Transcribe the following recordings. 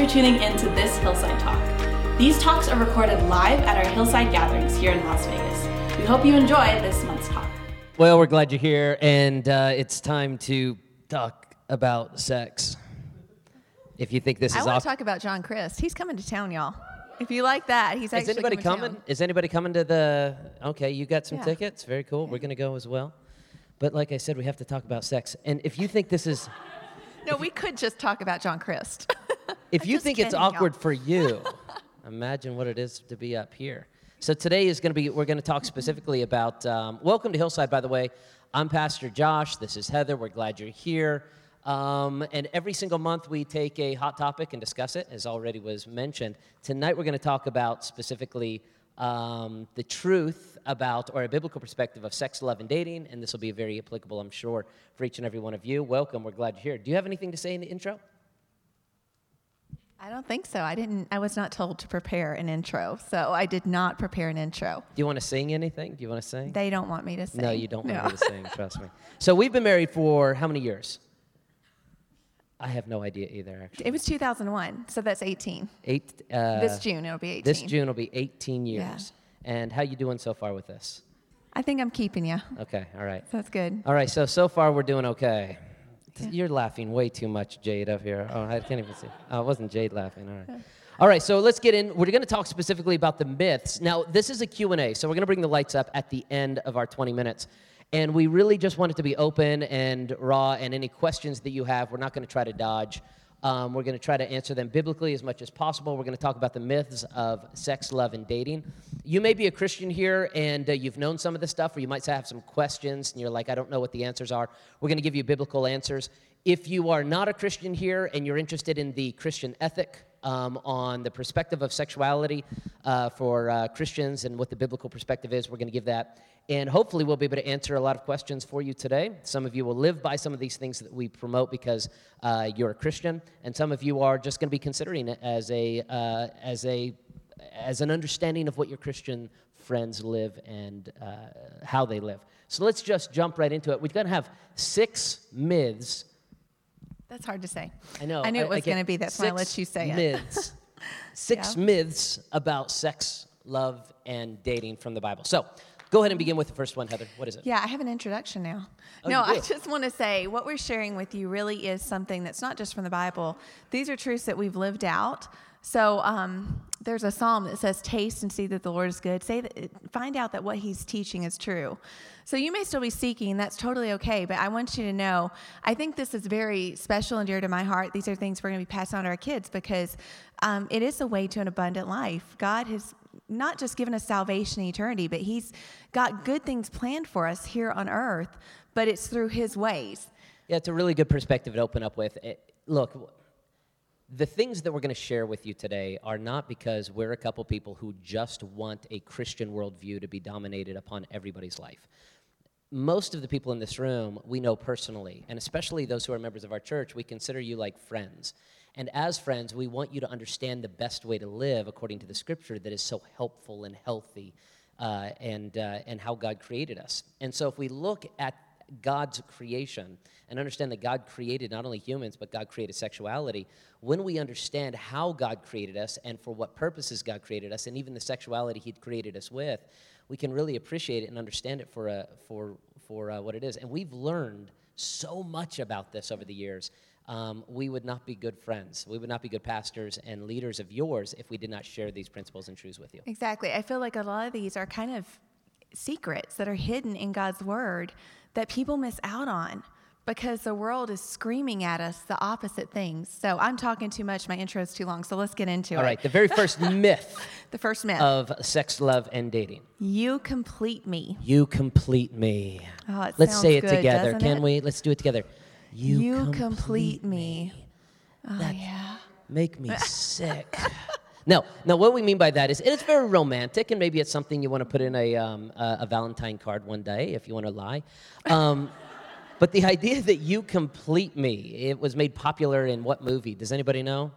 for tuning in to this Hillside Talk. These talks are recorded live at our Hillside gatherings here in Las Vegas. We hope you enjoy this month's talk. Well, we're glad you're here, and uh, it's time to talk about sex. If you think this I is want off, to talk about John Crist. He's coming to town, y'all. If you like that, he's is actually anybody coming? to coming? Is anybody coming to the? Okay, you got some Yeah. tickets. Very cool. We're gonna go as well. But like I said, we have to talk about sex. And if you think this is, No, we could just talk about John Crist. if you think it's kidding, y'all. awkward for you, imagine what it is to be up here. So today is going to be, we're going to talk specifically about, um, welcome to Hillside, by the way. I'm Pastor Josh. This is Heather. We're glad you're here. Um, and every single month we take a hot topic and discuss it, as already was mentioned. Tonight we're going to talk about specifically um, the truth about, or a biblical perspective of sex, love, and dating. And this will be very applicable, I'm sure, for each and every one of you. Welcome. We're glad you're here. Do you have anything to say in the intro? I don't think so. I didn't. I was not told to prepare an intro, so I did not prepare an intro. Do you want to sing anything? Do you want to sing? They don't want me to sing. No, you don't want me to sing, trust me. So we've been married for how many years? I have no idea either, actually. It was 2001, so that's 18. Eight. Uh, this June it'll be 18. This June will be 18 Yeah. years. And how you doing so far with this? I think I'm keeping you. Okay, all right. That's good. All right, so so far we're doing okay. You're laughing way too much, Jade, up here. Oh, I can't even see. Oh, it wasn't Jade laughing. All right. All right, so let's get in. We're going to talk specifically about the myths. Now, this is a Q&A, so we're going to bring the lights up at the end of our 20 minutes. And we really just want it to be open and raw, and any questions that you have, we're not going to try to dodge. Um, we're going to try to answer them biblically as much as possible. We're going to talk about the myths of sex, love, and dating. You may be a Christian here and uh, you've known some of this stuff, or you might have some questions and you're like, I don't know what the answers are. We're going to give you biblical answers. If you are not a Christian here and you're interested in the Christian ethic, um, on the perspective of sexuality uh, for uh, Christians and what the biblical perspective is. We're going to give that. And hopefully, we'll be able to answer a lot of questions for you today. Some of you will live by some of these things that we promote because uh, you're a Christian, and some of you are just going to be considering it as a, uh, as a as an understanding of what your Christian friends live and uh, how they live. So let's just jump right into it. We're going to have six myths That's hard to say. I know. I knew it was going to be. That's why I let you say it. myths. Six Yeah. myths about sex, love, and dating from the Bible. So go ahead and begin with the first one, Heather. What is it? Yeah, I have an introduction now. Oh, no, I just want to say what we're sharing with you really is something that's not just from the Bible. These are truths that we've lived out. So um, there's a psalm that says, "Taste and see that the Lord is good." Say that, find out that what He's teaching is true. So you may still be seeking. That's totally okay. But I want you to know, I think this is very special and dear to my heart. These are things we're going to be passing on to our kids because um, it is a way to an abundant life. God has not just given us salvation and eternity, but He's got good things planned for us here on earth, but it's through His ways. Yeah, it's a really good perspective to open up with. Eh, look, the things that we're going to share with you today are not because we're a couple people who just want a Christian worldview to be dominated upon everybody's life. Most of the people in this room we know personally, and especially those who are members of our church, we consider you like friends. And as friends, we want you to understand the best way to live according to the scripture that is so helpful and healthy uh, and, uh, and how God created us. And so if we look at God's creation and understand that God created not only humans, but God created sexuality, when we understand how God created us and for what purposes God created us, and even the sexuality He'd created us with, we can really appreciate it and understand it for, uh, for, for uh, what it is. And we've learned so much about this over the years. Um, we would not be good friends. We would not be good pastors and leaders of yours if we did not share these principles and truths with you. Exactly. I feel like a lot of these are kind of secrets that are hidden in God's word that people miss out on because the world is screaming at us the opposite things. So I'm talking too much. My intro is too long. So let's get into All it. All right. the very first myth The first myth of sex, love, and dating. you complete me. You complete me. Oh, it Let's say it good, together. Can it? we? Let's do it together. You, complete, me. Oh, That- yeah. Make me sick. No, no. What we mean by that is it's very romantic, and maybe it's something you want to put in a um, a, a Valentine card one day if you want to lie. Um, but the idea that you complete me, it was made popular in what movie? Does anybody know?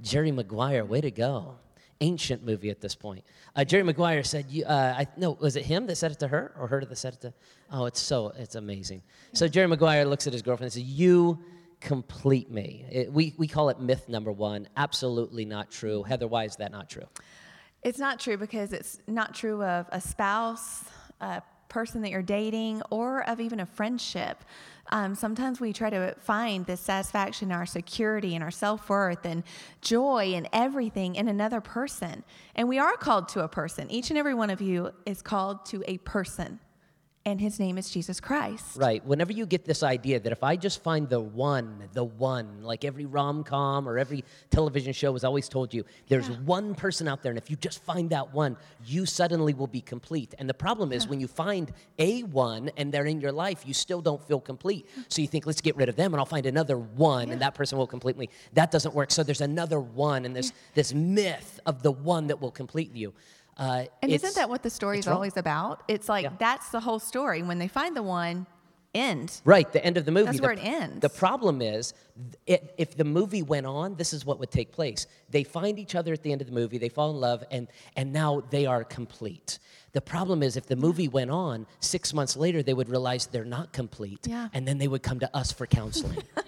Jerry Maguire. Way to go. Ancient movie at this point. Uh, Jerry Maguire said, you, uh, I, "No, was it him that said it to her, or her that said it to?" Oh, it's so it's amazing. So Jerry Maguire looks at his girlfriend and says, "You complete me. It- we, we call it myth number one. Absolutely not true. Heather, why is that not true? It's not true because it's not true of a spouse, a person that you're dating, or of even a friendship. Um, sometimes we try to find this satisfaction, our security, and our self worth, and joy, and everything in another person. And we are called to a person. Each and every one of you is called to a person, and his name is Jesus Christ. Right. Whenever you get this idea that if I just find the one, the one, like every rom com or every television show has always told you, there's one person out there, and if you just find that one, you suddenly will be complete. And the problem is when you find a one and they're in your life, you still don't feel complete. Mm. So you think, let's get rid of them and I'll find another one and that person will complete me. That doesn't work. So there's another one and this, this myth of the one that will complete you. Uh, And isn't that what the story is always about? It's like Yeah. that's the whole story. When they find the one, end. Right, the end of the movie. That's the, where it ends. The problem is, it, if the movie went on, this is what would take place. They find each other at the end of the movie, they fall in love, and, and now they are complete. The problem is, if the movie went on, six months later, they would realize they're not complete, Yeah. and then they would come to us for counseling.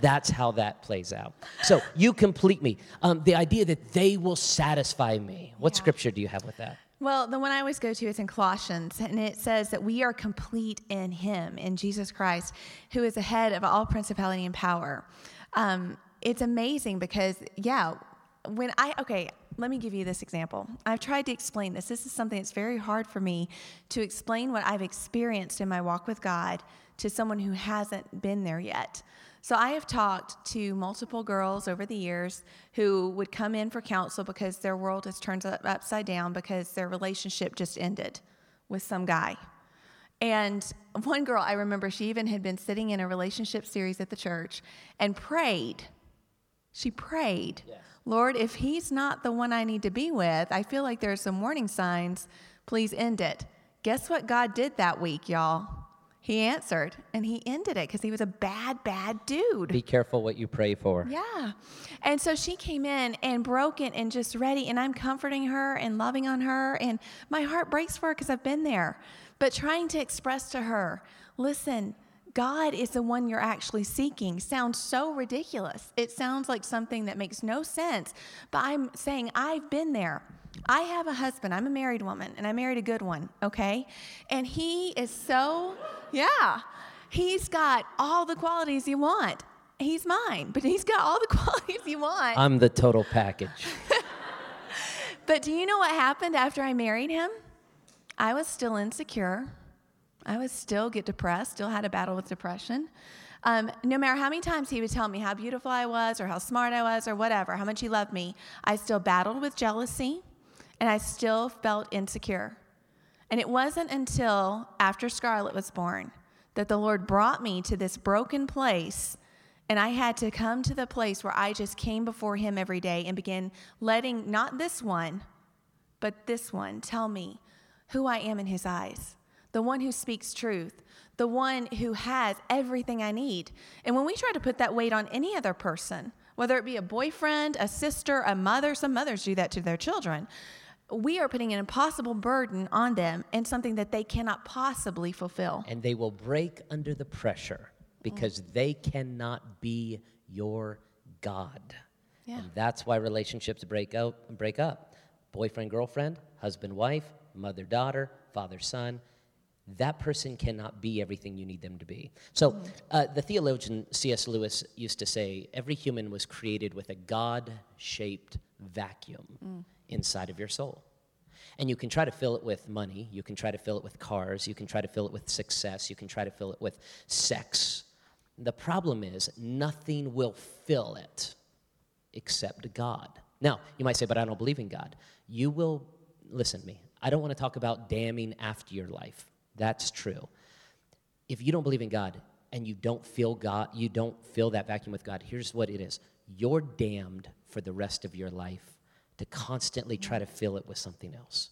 That's how that plays out. So, you complete me. Um, the idea that they will satisfy me. What Yeah. scripture do you have with that? Well, the one I always go to is in Colossians, and it says that we are complete in Him, in Jesus Christ, who is the head of all principality and power. Um, it's amazing because, yeah, when I, okay, let me give you this example. I've tried to explain this. This is something that's very hard for me to explain what I've experienced in my walk with God to someone who hasn't been there yet. So I have talked to multiple girls over the years who would come in for counsel because their world has turned up- upside down because their relationship just ended with some guy. And one girl, I remember she even had been sitting in a relationship series at the church and prayed. She prayed, Lord, if he's not the one I need to be with, I feel like there are some warning signs. Please end it. Guess what God did that week, y'all? He answered and he ended it because he was a bad, bad dude. Be careful what you pray for. Yeah. And so she came in and broken and just ready. And I'm comforting her and loving on her. And my heart breaks for her because I've been there. But trying to express to her, listen, God is the one you're actually seeking sounds so ridiculous. It sounds like something that makes no sense. But I'm saying, I've been there. I have a husband. I'm a married woman, and I married a good one, okay? And he is so, yeah, he's got all the qualities you want. He's mine, but he's got all the qualities you want. I'm the total package. But do you know what happened after I married him? I was still insecure. I was still get depressed, still had a battle with depression. Um, no matter how many times he would tell me how beautiful I was or how smart I was or whatever, how much he loved me, I still battled with jealousy and I still felt insecure. And it wasn't until after Scarlett was born that the Lord brought me to this broken place. And I had to come to the place where I just came before Him every day and began letting not this one, but this one tell me who I am in His eyes, the one who speaks truth, the one who has everything I need. And when we try to put that weight on any other person, whether it be a boyfriend, a sister, a mother, some mothers do that to their children. We are putting an impossible burden on them and something that they cannot possibly fulfill. and they will break under the pressure because mm. they cannot be your God. Yeah. And that's why relationships break out break up. Boyfriend, girlfriend, husband, wife, mother, daughter, father, son. That person cannot be everything you need them to be. So, mm. uh, the theologian C.S. Lewis used to say every human was created with a God shaped vacuum mm. Inside of your soul. And you can try to fill it with money, you can try to fill it with cars, you can try to fill it with success, you can try to fill it with sex. The problem is, nothing will fill it except God. Now, you might say, but I don't believe in God. You will, listen to me, I don't want to talk about damning after your life. That's true. If you don't believe in God and you don't feel God, you don't fill that vacuum with God, here's what it is you're damned for the rest of your life to constantly try to fill it with something else.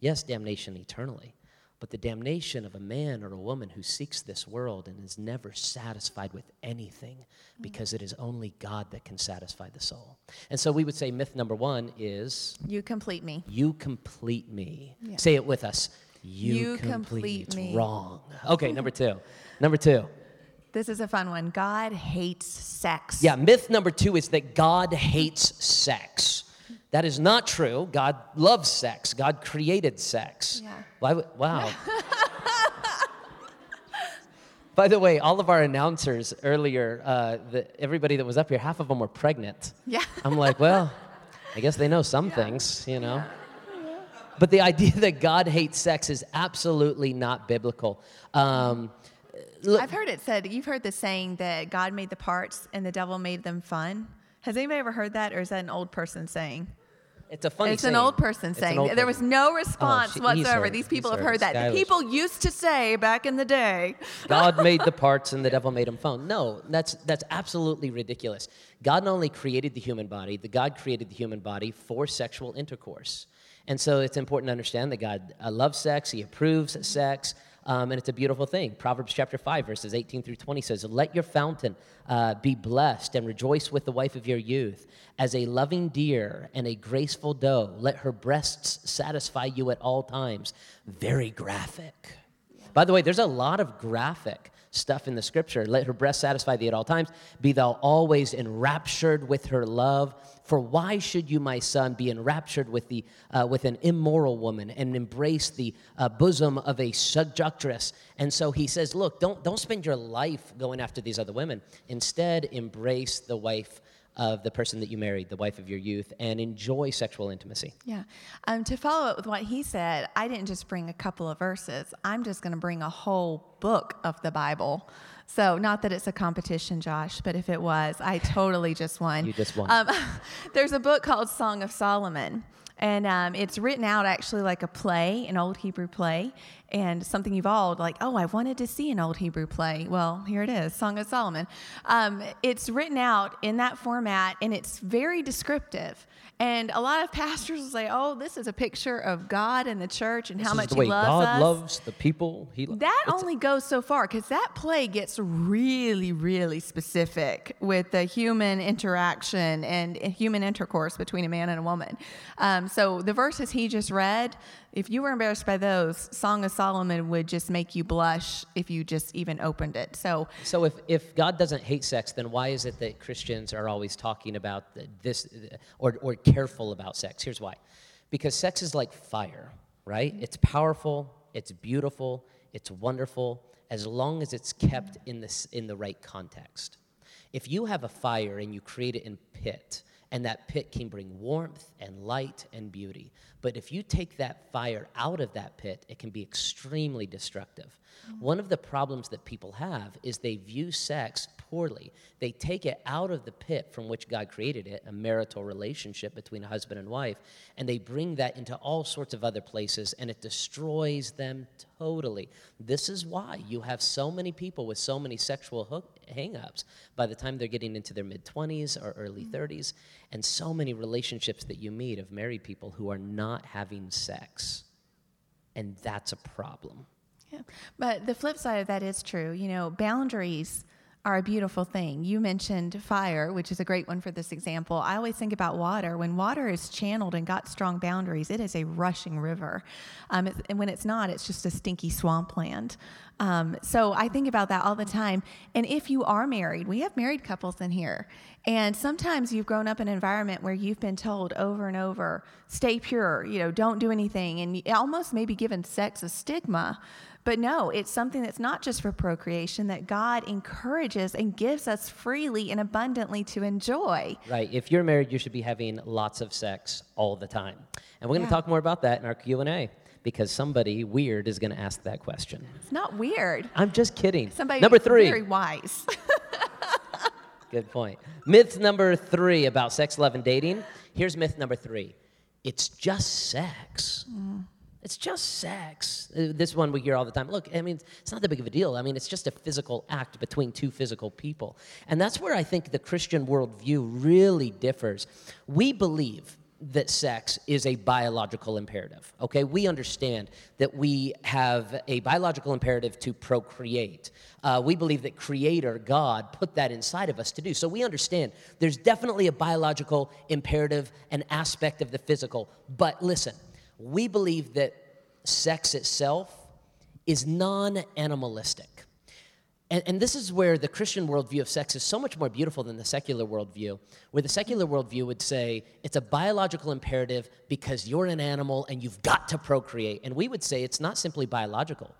Yes, damnation eternally, but the damnation of a man or a woman who seeks this world and is never satisfied with anything because it is only God that can satisfy the soul. And so we would say myth number one is You complete me. you complete me. Yeah. Say it with us. You, You complete, complete me. wrong. Okay, number two. Number two. This is a fun one. God hates sex. Yeah, myth number two is that God hates sex. That is not true. God loves sex. God created sex. Yeah. Why would, wow. By the way, all of our announcers earlier, uh, the, everybody that was up here, half of them were pregnant. Yeah. I'm like, well, I guess they know some things, you know. Yeah. But the idea that God hates sex is absolutely not biblical. Um, look, I've heard it said, you've heard the saying that God made the parts and the devil made them fun. Has anybody ever heard that, or is that an old person saying? it's a funny it's an old person It's saying. old there was no response she- whatsoever. heard. These people have heard heard that. The people used to say back in the day. God made the parts and the devil made them fun. No, that's that's absolutely ridiculous. God not only created the human body, the God created the human body for sexual intercourse. And so it's important to understand that God uh, loves sex, he approves sex, um, and it's a beautiful thing. Proverbs chapter 5, verses 18 through 20 says, Let your fountain uh, be blessed and rejoice with the wife of your youth. As a loving deer and a graceful doe, let her breasts satisfy you at all times. Very graphic. By the way, there's a lot of graphic stuff in the scripture. Let her breast satisfy thee at all times. Be thou always enraptured with her love. For why should you, my son, be enraptured with, the, uh, with an immoral woman and embrace the uh, bosom of a seductress? And so he says, look, don't, don't spend your life going after these other women. Instead, embrace the wife of the person that you married, the wife of your youth, and enjoy sexual intimacy. Yeah. Um, to follow up with what he said, I didn't just bring a couple of verses. I'm just going to bring a whole book of the Bible. So, not that it's a competition, Josh, but if it was, I totally just won. You just won. Um, there's a book called Song of Solomon. And um, it's written out actually like a play, an old Hebrew play, and something you've all like, oh, I wanted to see an old Hebrew play. Well, here it is, Song of Solomon. Um, it's written out in that format, and it's very descriptive. And a lot of pastors will say, oh, this is a picture of God and the church and how This is much He loves God us. loves the people. He lo- That only goes so far because that play gets really, really specific with the human interaction and human intercourse between a man and a woman. Um, so the verses he just read, if you were embarrassed by those, Song of Solomon would just make you blush if you just even opened it. So So if, if God doesn't hate sex, then why is it that Christians are always talking about this or, or careful about sex? Here's why. Because sex is like fire, right? It's powerful, it's beautiful, it's wonderful, as long as it's kept in, this, in the right context. If you have a fire and you create it in pit, and that pit can bring warmth and light and beauty. But if you take that fire out of that pit, it can be extremely destructive. Mm-hmm. One of the problems that people have is they view sex poorly. They take it out of the pit from which God created it, a marital relationship between a husband and wife, and they bring that into all sorts of other places, and it destroys them totally. This is why you have so many people with so many sexual hook, hang-ups by the time they're getting into their mid-20s or early mm-hmm. 30s, and so many relationships that you meet of married people who are not having sex. And that's a problem. Yeah. But the flip side of that is true. You know, boundaries are a beautiful thing. You mentioned fire, which is a great one for this example. I always think about water. When water is channeled and got strong boundaries, it is a rushing river. Um, and when it's not, it's just a stinky swampland. Um, so I think about that all the time. And if you are married, we have married couples in here. And sometimes you've grown up in an environment where you've been told over and over, stay pure, you know, don't do anything. And almost maybe given sex a stigma. But no, it's something that's not just for procreation, that God encourages and gives us freely and abundantly to enjoy. Right. If you're married, you should be having lots of sex all the time. And we're going to Yeah. talk more about that in our Q&A because somebody weird is going to ask that question. It's not weird. I'm just kidding. Somebody number 3. very wise. Good point. Myth number 3 about sex, love and dating. Here's myth number 3. It's just sex. Mm. It's just sex. Uh, This one we hear all the time. Look, I mean, it's not that big of a deal. I mean, it's just a physical act between two physical people. And that's where I think the Christian worldview really differs. We believe that sex is a biological imperative, okay? We understand that we have a biological imperative to procreate. Uh, we believe that Creator, God, put that inside of us to do. So we understand there's definitely a biological imperative, an aspect of the physical. But listen, we believe that sex itself is non animalistic. And, and, this is where the Christian worldview of sex is so much more beautiful than the secular worldview, where the secular worldview would say it's a biological imperative because you're an animal and you've got to procreate. And we would say it's not simply biological,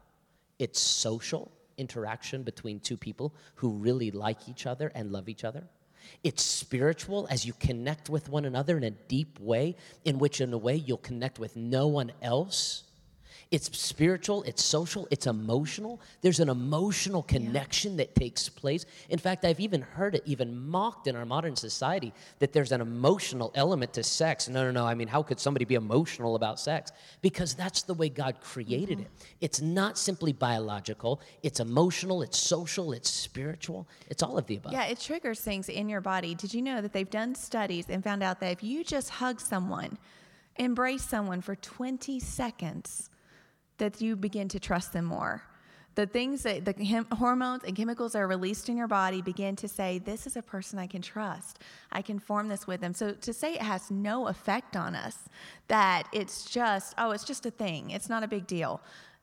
it's social interaction between two people who really like each other and love each other. It's spiritual as you connect with one another in a deep way, in which, in a way, you'll connect with no one else it's spiritual, it's social, it's emotional. There's an emotional connection yeah. that takes place. In fact, I've even heard it even mocked in our modern society that there's an emotional element to sex. No, no, no. I mean, how could somebody be emotional about sex? Because that's the way God created mm-hmm. it. It's not simply biological, it's emotional, it's social, it's spiritual, it's all of the above. Yeah, it triggers things in your body. Did you know that they've done studies and found out that if you just hug someone, embrace someone for 20 seconds, that you begin to trust them more. The things that the hem- hormones and chemicals are released in your body begin to say, This is a person I can trust. I can form this with them. So to say it has no effect on us, that it's just, oh, it's just a thing, it's not a big deal,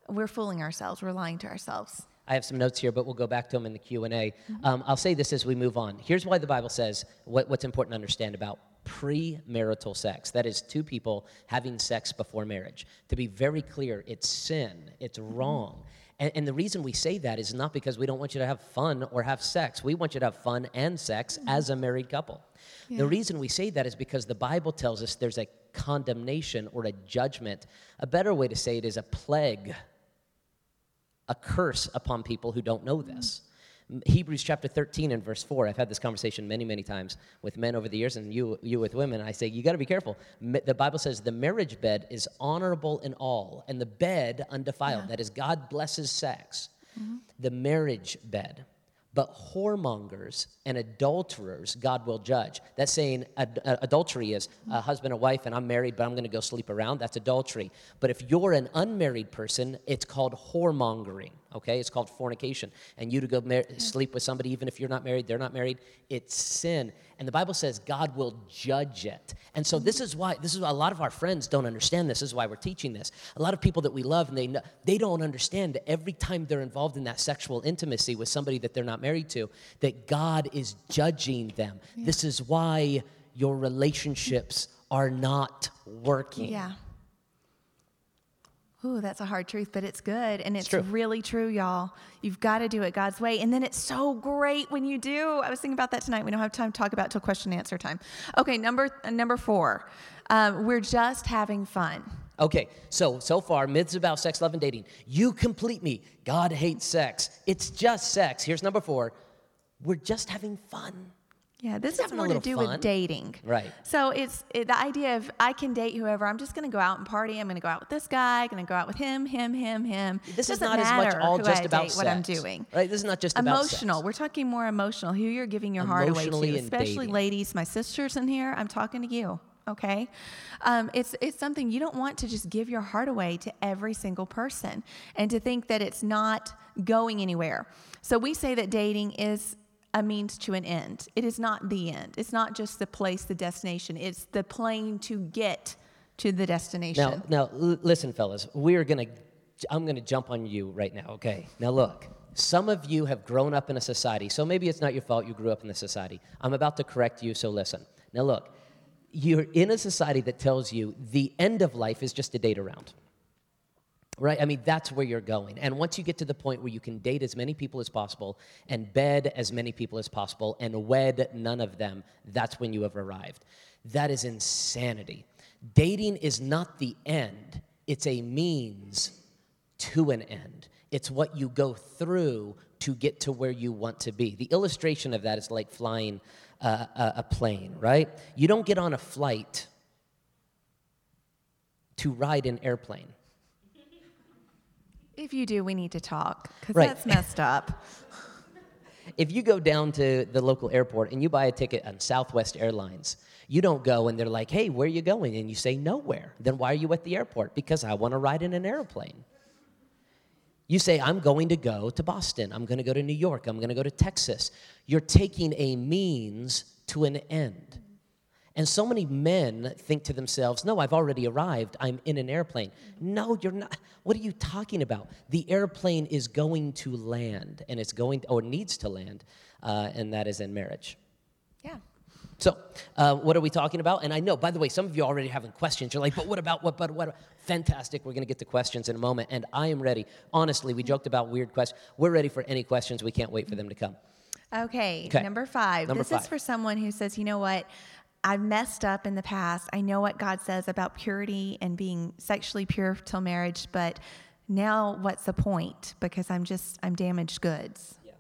we're fooling ourselves, we're lying to ourselves. I have some notes here, but we'll go back to them in the Q and A. Mm-hmm. Um, I'll say this as we move on. Here's why the Bible says what, what's important to understand about premarital sex. That is, two people having sex before marriage. To be very clear, it's sin, it's mm-hmm. wrong. And, and, the reason we say that is not because we don't want you to have fun or have sex. We want you to have fun and sex mm-hmm. as a married couple. Yeah. The reason we say that is because the Bible tells us there's a condemnation or a judgment. A better way to say it is a plague, a curse upon people who don't know this. Hebrews chapter 13 and verse 4. I've had this conversation many, many times with men over the years, and you, you with women. I say, you got to be careful. The Bible says the marriage bed is honorable in all, and the bed undefiled. Yeah. That is, God blesses sex. Mm-hmm. The marriage bed but whoremongers and adulterers God will judge. That's saying ad- adultery is a husband and wife, and I'm married, but I'm going to go sleep around. That's adultery. But if you're an unmarried person, it's called whoremongering. Okay, it's called fornication. And you to go mar- sleep with somebody, even if you're not married, they're not married, it's sin. And the Bible says God will judge it. And so this is why this is why a lot of our friends don't understand this. This is why we're teaching this. A lot of people that we love and they know, they don't understand that every time they're involved in that sexual intimacy with somebody that they're not married to, that God is judging them. Yeah. This is why your relationships are not working. Yeah. Ooh, that's a hard truth, but it's good. And it's, it's really true, y'all. You've got to do it God's way. And then it's so great when you do. I was thinking about that tonight. We don't have time to talk about till question and answer time. Okay, number uh, number four. Um, we're just having fun. Okay, so so far, myths about sex, love, and dating. You complete me. God hates sex. It's just sex. Here's number four. We're just having fun. Yeah, this is more to do fun. with dating. Right. So it's it, the idea of I can date whoever. I'm just going to go out and party. I'm going to go out with this guy. I'm going to go out with him, him, him, him. This is not as much all just I about date, what I'm doing. Right. This is not just about emotional. We're talking more emotional. Who you're giving your heart away to, especially dating. ladies. My sisters in here. I'm talking to you. Okay, um, it's it's something you don't want to just give your heart away to every single person, and to think that it's not going anywhere. So we say that dating is a means to an end. It is not the end. It's not just the place, the destination. It's the plane to get to the destination. Now, now l- listen, fellas. We are gonna. I'm gonna jump on you right now. Okay. Now look. Some of you have grown up in a society, so maybe it's not your fault you grew up in the society. I'm about to correct you, so listen. Now look, you're in a society that tells you the end of life is just a date around right? I mean, that's where you're going. And once you get to the point where you can date as many people as possible and bed as many people as possible and wed none of them, that's when you have arrived. That is insanity. Dating is not the end, it's a means to an end. It's what you go through to get to where you want to be. The illustration of that is like flying a, a plane, right? You don't get on a flight to ride an airplane if you do, we need to talk because right. that's messed up. if you go down to the local airport and you buy a ticket on Southwest Airlines, you don't go and they're like, hey, where are you going? And you say, nowhere. Then why are you at the airport? Because I want to ride in an airplane. You say, I'm going to go to Boston. I'm going to go to New York. I'm going to go to Texas. You're taking a means to an end. And so many men think to themselves, no, I've already arrived. I'm in an airplane. No, you're not. What are you talking about? The airplane is going to land, and it's going, to, or needs to land, uh, and that is in marriage. Yeah. So, uh, what are we talking about? And I know, by the way, some of you already having questions. You're like, but what about what? But what? Fantastic. We're going to get to questions in a moment, and I am ready. Honestly, we joked about weird questions. We're ready for any questions. We can't wait for them to come. Okay, Okay. number five. Number this is for someone who says, you know what? I've messed up in the past. I know what God says about purity and being sexually pure till marriage, but now what's the point? Because I'm just, I'm damaged goods. Yeah.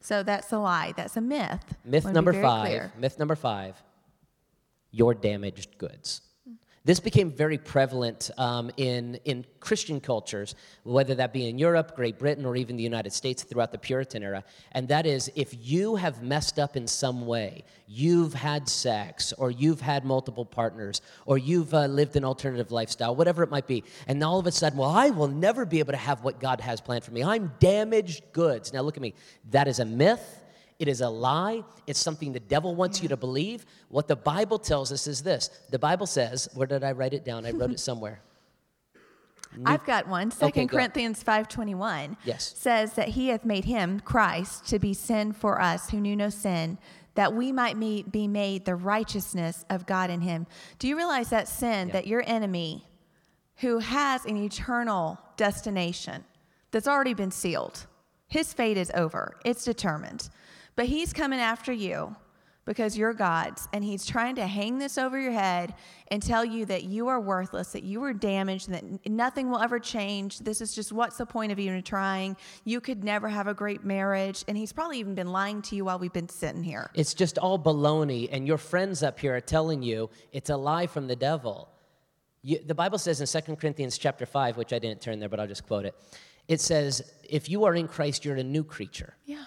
So that's a lie. That's a myth. Myth number five. clear. Myth number five. You're damaged goods. This became very prevalent um, in, in Christian cultures, whether that be in Europe, Great Britain, or even the United States throughout the Puritan era. And that is if you have messed up in some way, you've had sex, or you've had multiple partners, or you've uh, lived an alternative lifestyle, whatever it might be, and all of a sudden, well, I will never be able to have what God has planned for me. I'm damaged goods. Now, look at me. That is a myth. It is a lie. It's something the devil wants you to believe. What the Bible tells us is this the Bible says, where did I write it down? I wrote it somewhere. I've got one. Second go. Corinthians 5.21 Yes. says that he hath made him, Christ, to be sin for us who knew no sin, that we might be made the righteousness of God in him. Do you realize that sin, Yeah. that your enemy, who has an eternal destination that's already been sealed, his fate is over, it's determined. But he's coming after you because you're God's, and he's trying to hang this over your head and tell you that you are worthless, that you are damaged, that nothing will ever change. This is just what's the point of even trying? You could never have a great marriage. And he's probably even been lying to you while we've been sitting here. It's just all baloney, and your friends up here are telling you it's a lie from the devil. You, the Bible says in 2 Corinthians chapter 5, which I didn't turn there, but I'll just quote it. It says, If you are in Christ, you're a new creature. Yeah.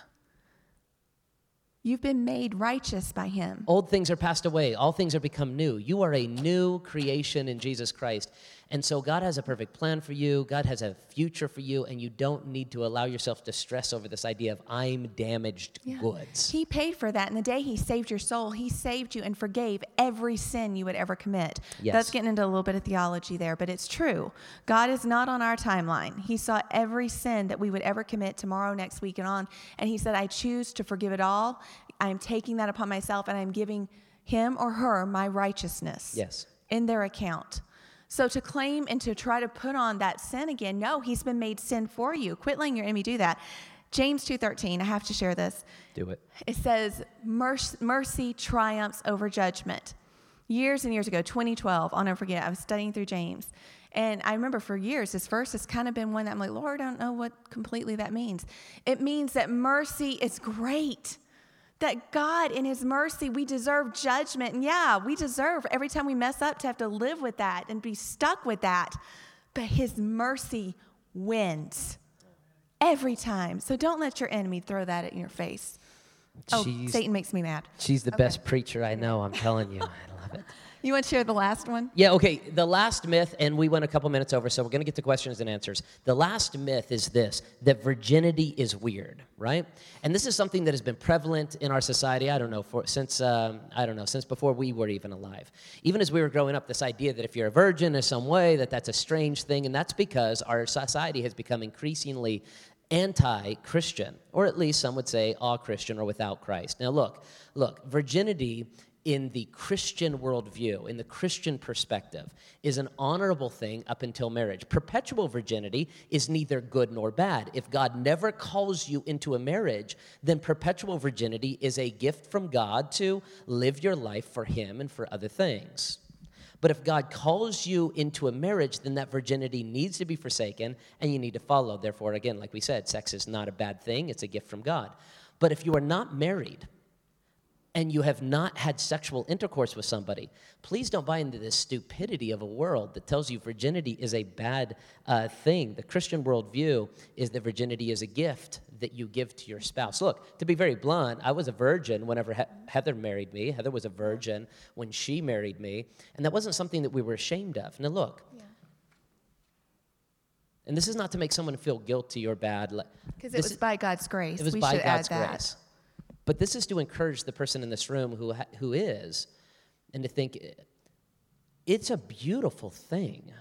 You've been made righteous by him. Old things are passed away, all things are become new. You are a new creation in Jesus Christ. And so God has a perfect plan for you, God has a future for you, and you don't need to allow yourself to stress over this idea of I'm damaged Yeah. goods. He paid for that. And the day he saved your soul, he saved you and forgave every sin you would ever commit. Yes. That's getting into a little bit of theology there, but it's true. God is not on our timeline. He saw every sin that we would ever commit tomorrow, next week, and on. And he said, I choose to forgive it all. I am taking that upon myself and I'm giving him or her my righteousness Yes. in their account. So to claim and to try to put on that sin again, no, he's been made sin for you. Quit letting your enemy do that. James 2:13, I have to share this. Do it. It says mercy, mercy triumphs over judgment. Years and years ago, 2012, I'll never forget. I was studying through James, and I remember for years this verse has kind of been one that I'm like, Lord, I don't know what completely that means. It means that mercy is great. That God, in His mercy, we deserve judgment. And yeah, we deserve every time we mess up to have to live with that and be stuck with that. But His mercy wins every time. So don't let your enemy throw that in your face. Oh, Satan makes me mad. she's the best preacher I know, I'm telling you. I love it. You want to share the last one? Yeah, okay. The last myth, and we went a couple minutes over, so we're going to get to questions and answers. The last myth is this that virginity is weird, right? And this is something that has been prevalent in our society, I don't know, for, since, um, I don't know, since before we were even alive. Even as we were growing up, this idea that if you're a virgin in some way, that that's a strange thing, and that's because our society has become increasingly anti Christian, or at least some would say all Christian or without Christ. Now, look, look, virginity in the Christian worldview, in the Christian perspective, is an honorable thing up until marriage. Perpetual virginity is neither good nor bad. If God never calls you into a marriage, then perpetual virginity is a gift from God to live your life for Him and for other things. But if God calls you into a marriage, then that virginity needs to be forsaken and you need to follow. Therefore, again, like we said, sex is not a bad thing, it's a gift from God. But if you are not married, and you have not had sexual intercourse with somebody, please don't buy into this stupidity of a world that tells you virginity is a bad uh, thing. The Christian worldview is that virginity is a gift that you give to your spouse. Look, to be very blunt, I was a virgin whenever he- Heather married me. Heather was a virgin when she married me, and that wasn't something that we were ashamed of. Now, look, and this is not to make someone feel guilty or bad. Because it this was is- by God's grace. it was we by should God's add that. grace. But this is to encourage the person in this room who, who is and to think it's a beautiful thing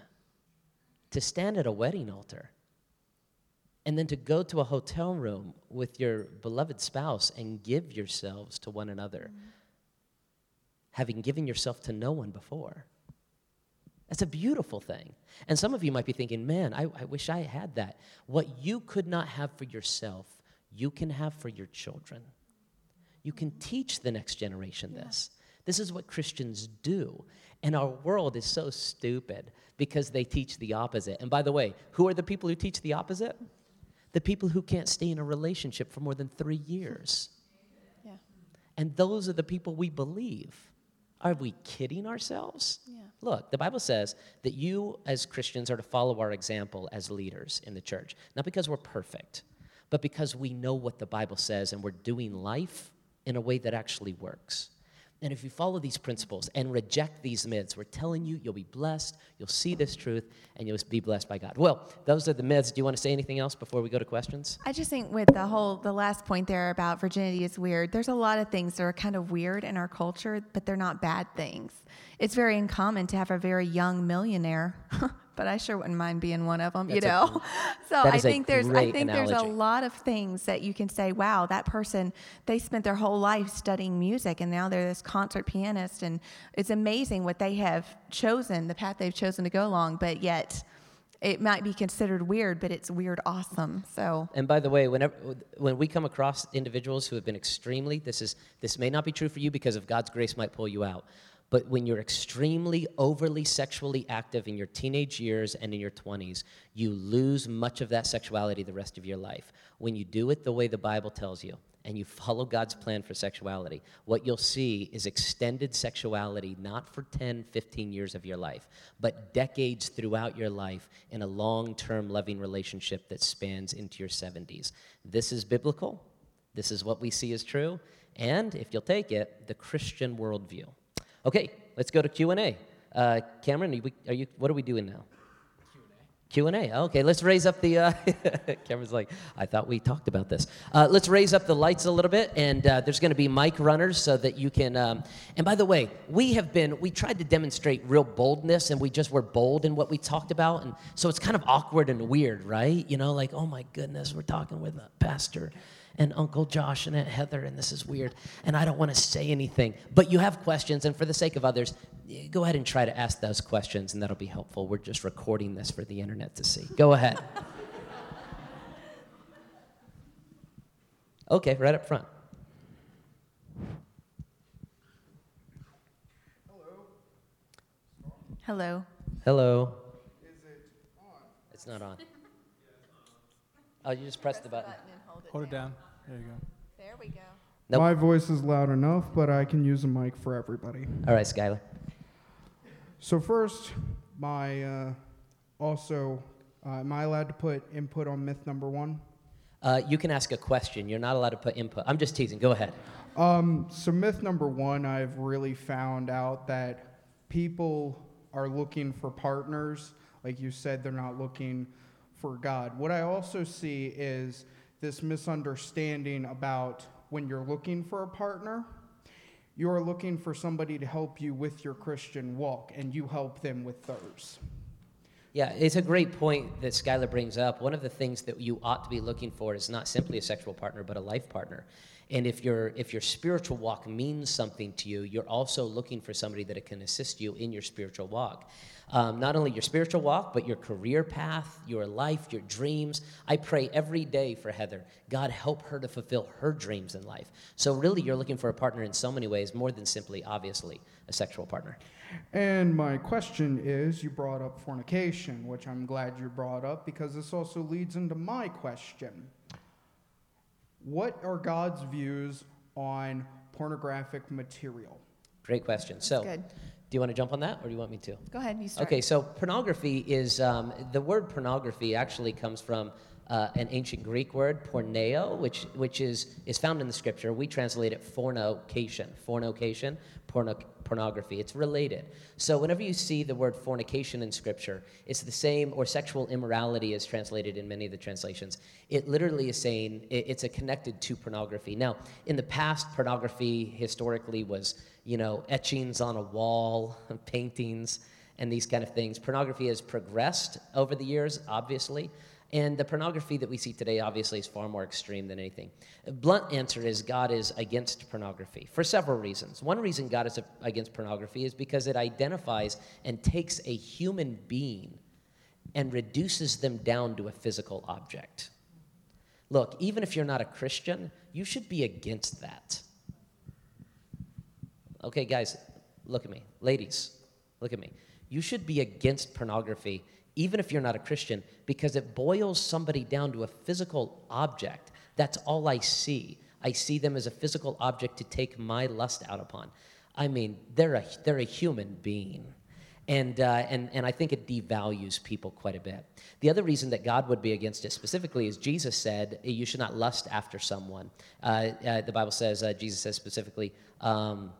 to stand at a wedding altar and then to go to a hotel room with your beloved spouse and give yourselves to one another, mm-hmm. having given yourself to no one before. That's a beautiful thing. And some of you might be thinking, man, I, I wish I had that. What you could not have for yourself, you can have for your children. You can mm-hmm. teach the next generation this. This is what Christians do. And our world is so stupid because they teach the opposite. And by the way, who are the people who teach the opposite? The people who can't stay in a relationship for more than three years. Yeah. And those are the people we believe. Are we kidding ourselves? Yeah. Look, the Bible says that you, as Christians, are to follow our example as leaders in the church. Not because we're perfect, but because we know what the Bible says and we're doing life in a way that actually works. And if you follow these principles and reject these myths, we're telling you you'll be blessed, you'll see this truth, and you'll be blessed by God. Well, those are the myths. Do you want to say anything else before we go to questions? I just think with the whole, the last point there about virginity is weird, there's a lot of things that are kind of weird in our culture, but they're not bad things. It's very uncommon to have a very young millionaire but I sure wouldn't mind being one of them, That's you know. A, so I think there's I think analogy. there's a lot of things that you can say, wow, that person they spent their whole life studying music and now they're this concert pianist and it's amazing what they have chosen, the path they've chosen to go along, but yet it might be considered weird, but it's weird awesome. So. And by the way, whenever when we come across individuals who have been extremely, this is this may not be true for you because of God's grace might pull you out. But when you're extremely overly sexually active in your teenage years and in your 20s, you lose much of that sexuality the rest of your life. When you do it the way the Bible tells you and you follow God's plan for sexuality, what you'll see is extended sexuality not for 10, 15 years of your life, but decades throughout your life in a long term loving relationship that spans into your 70s. This is biblical. This is what we see as true. And if you'll take it, the Christian worldview. Okay, let's go to Q&A. Uh, Cameron, are, we, are you, what are we doing now? Q&A. Okay, let's raise up the. Uh, Cameron's like, I thought we talked about this. Uh, let's raise up the lights a little bit, and uh, there's going to be mic runners so that you can. Um, and by the way, we have been. We tried to demonstrate real boldness, and we just were bold in what we talked about, and so it's kind of awkward and weird, right? You know, like, oh my goodness, we're talking with a pastor and Uncle Josh and Aunt Heather, and this is weird, and I don't want to say anything. But you have questions, and for the sake of others, go ahead and try to ask those questions, and that'll be helpful. We're just recording this for the internet to see. Go ahead. Okay, right up front. Hello. Hello. Hello. Is it on? It's not on. Oh, you just press, press the button. button hold it, hold it down. There you go. There we go. Nope. My voice is loud enough, but I can use a mic for everybody. All right, Skylar. So first, my uh, also, uh, am I allowed to put input on myth number one? Uh, you can ask a question. You're not allowed to put input. I'm just teasing. Go ahead. Um, so myth number one, I've really found out that people are looking for partners. Like you said, they're not looking for God. What I also see is this misunderstanding about when you're looking for a partner, you're looking for somebody to help you with your Christian walk, and you help them with theirs. Yeah, it's a great point that Skylar brings up. One of the things that you ought to be looking for is not simply a sexual partner, but a life partner. And if your if your spiritual walk means something to you, you're also looking for somebody that can assist you in your spiritual walk um, not only your spiritual walk, but your career path, your life, your dreams. I pray every day for Heather. God, help her to fulfill her dreams in life. So, really, you're looking for a partner in so many ways, more than simply, obviously, a sexual partner. And my question is you brought up fornication, which I'm glad you brought up because this also leads into my question. What are God's views on pornographic material? Great question. So, good. Do you want to jump on that, or do you want me to? Go ahead. And you start. Okay. So pornography is um, the word pornography actually comes from uh, an ancient Greek word, porneo, which, which is, is found in the scripture. We translate it fornication, fornication, porno, pornography. It's related. So whenever you see the word fornication in scripture, it's the same, or sexual immorality is translated in many of the translations. It literally is saying it, it's a connected to pornography. Now, in the past, pornography historically was, you know, etchings on a wall, paintings, and these kind of things. Pornography has progressed over the years, obviously. And the pornography that we see today obviously is far more extreme than anything. A blunt answer is God is against pornography for several reasons. One reason God is against pornography is because it identifies and takes a human being and reduces them down to a physical object. Look, even if you're not a Christian, you should be against that. Okay, guys, look at me. Ladies, look at me. You should be against pornography even if you're not a Christian, because it boils somebody down to a physical object. That's all I see. I see them as a physical object to take my lust out upon. I mean, they're a, they're a human being. And, uh, and, and I think it devalues people quite a bit. The other reason that God would be against it specifically is Jesus said, You should not lust after someone. Uh, uh, the Bible says, uh, Jesus says specifically, um,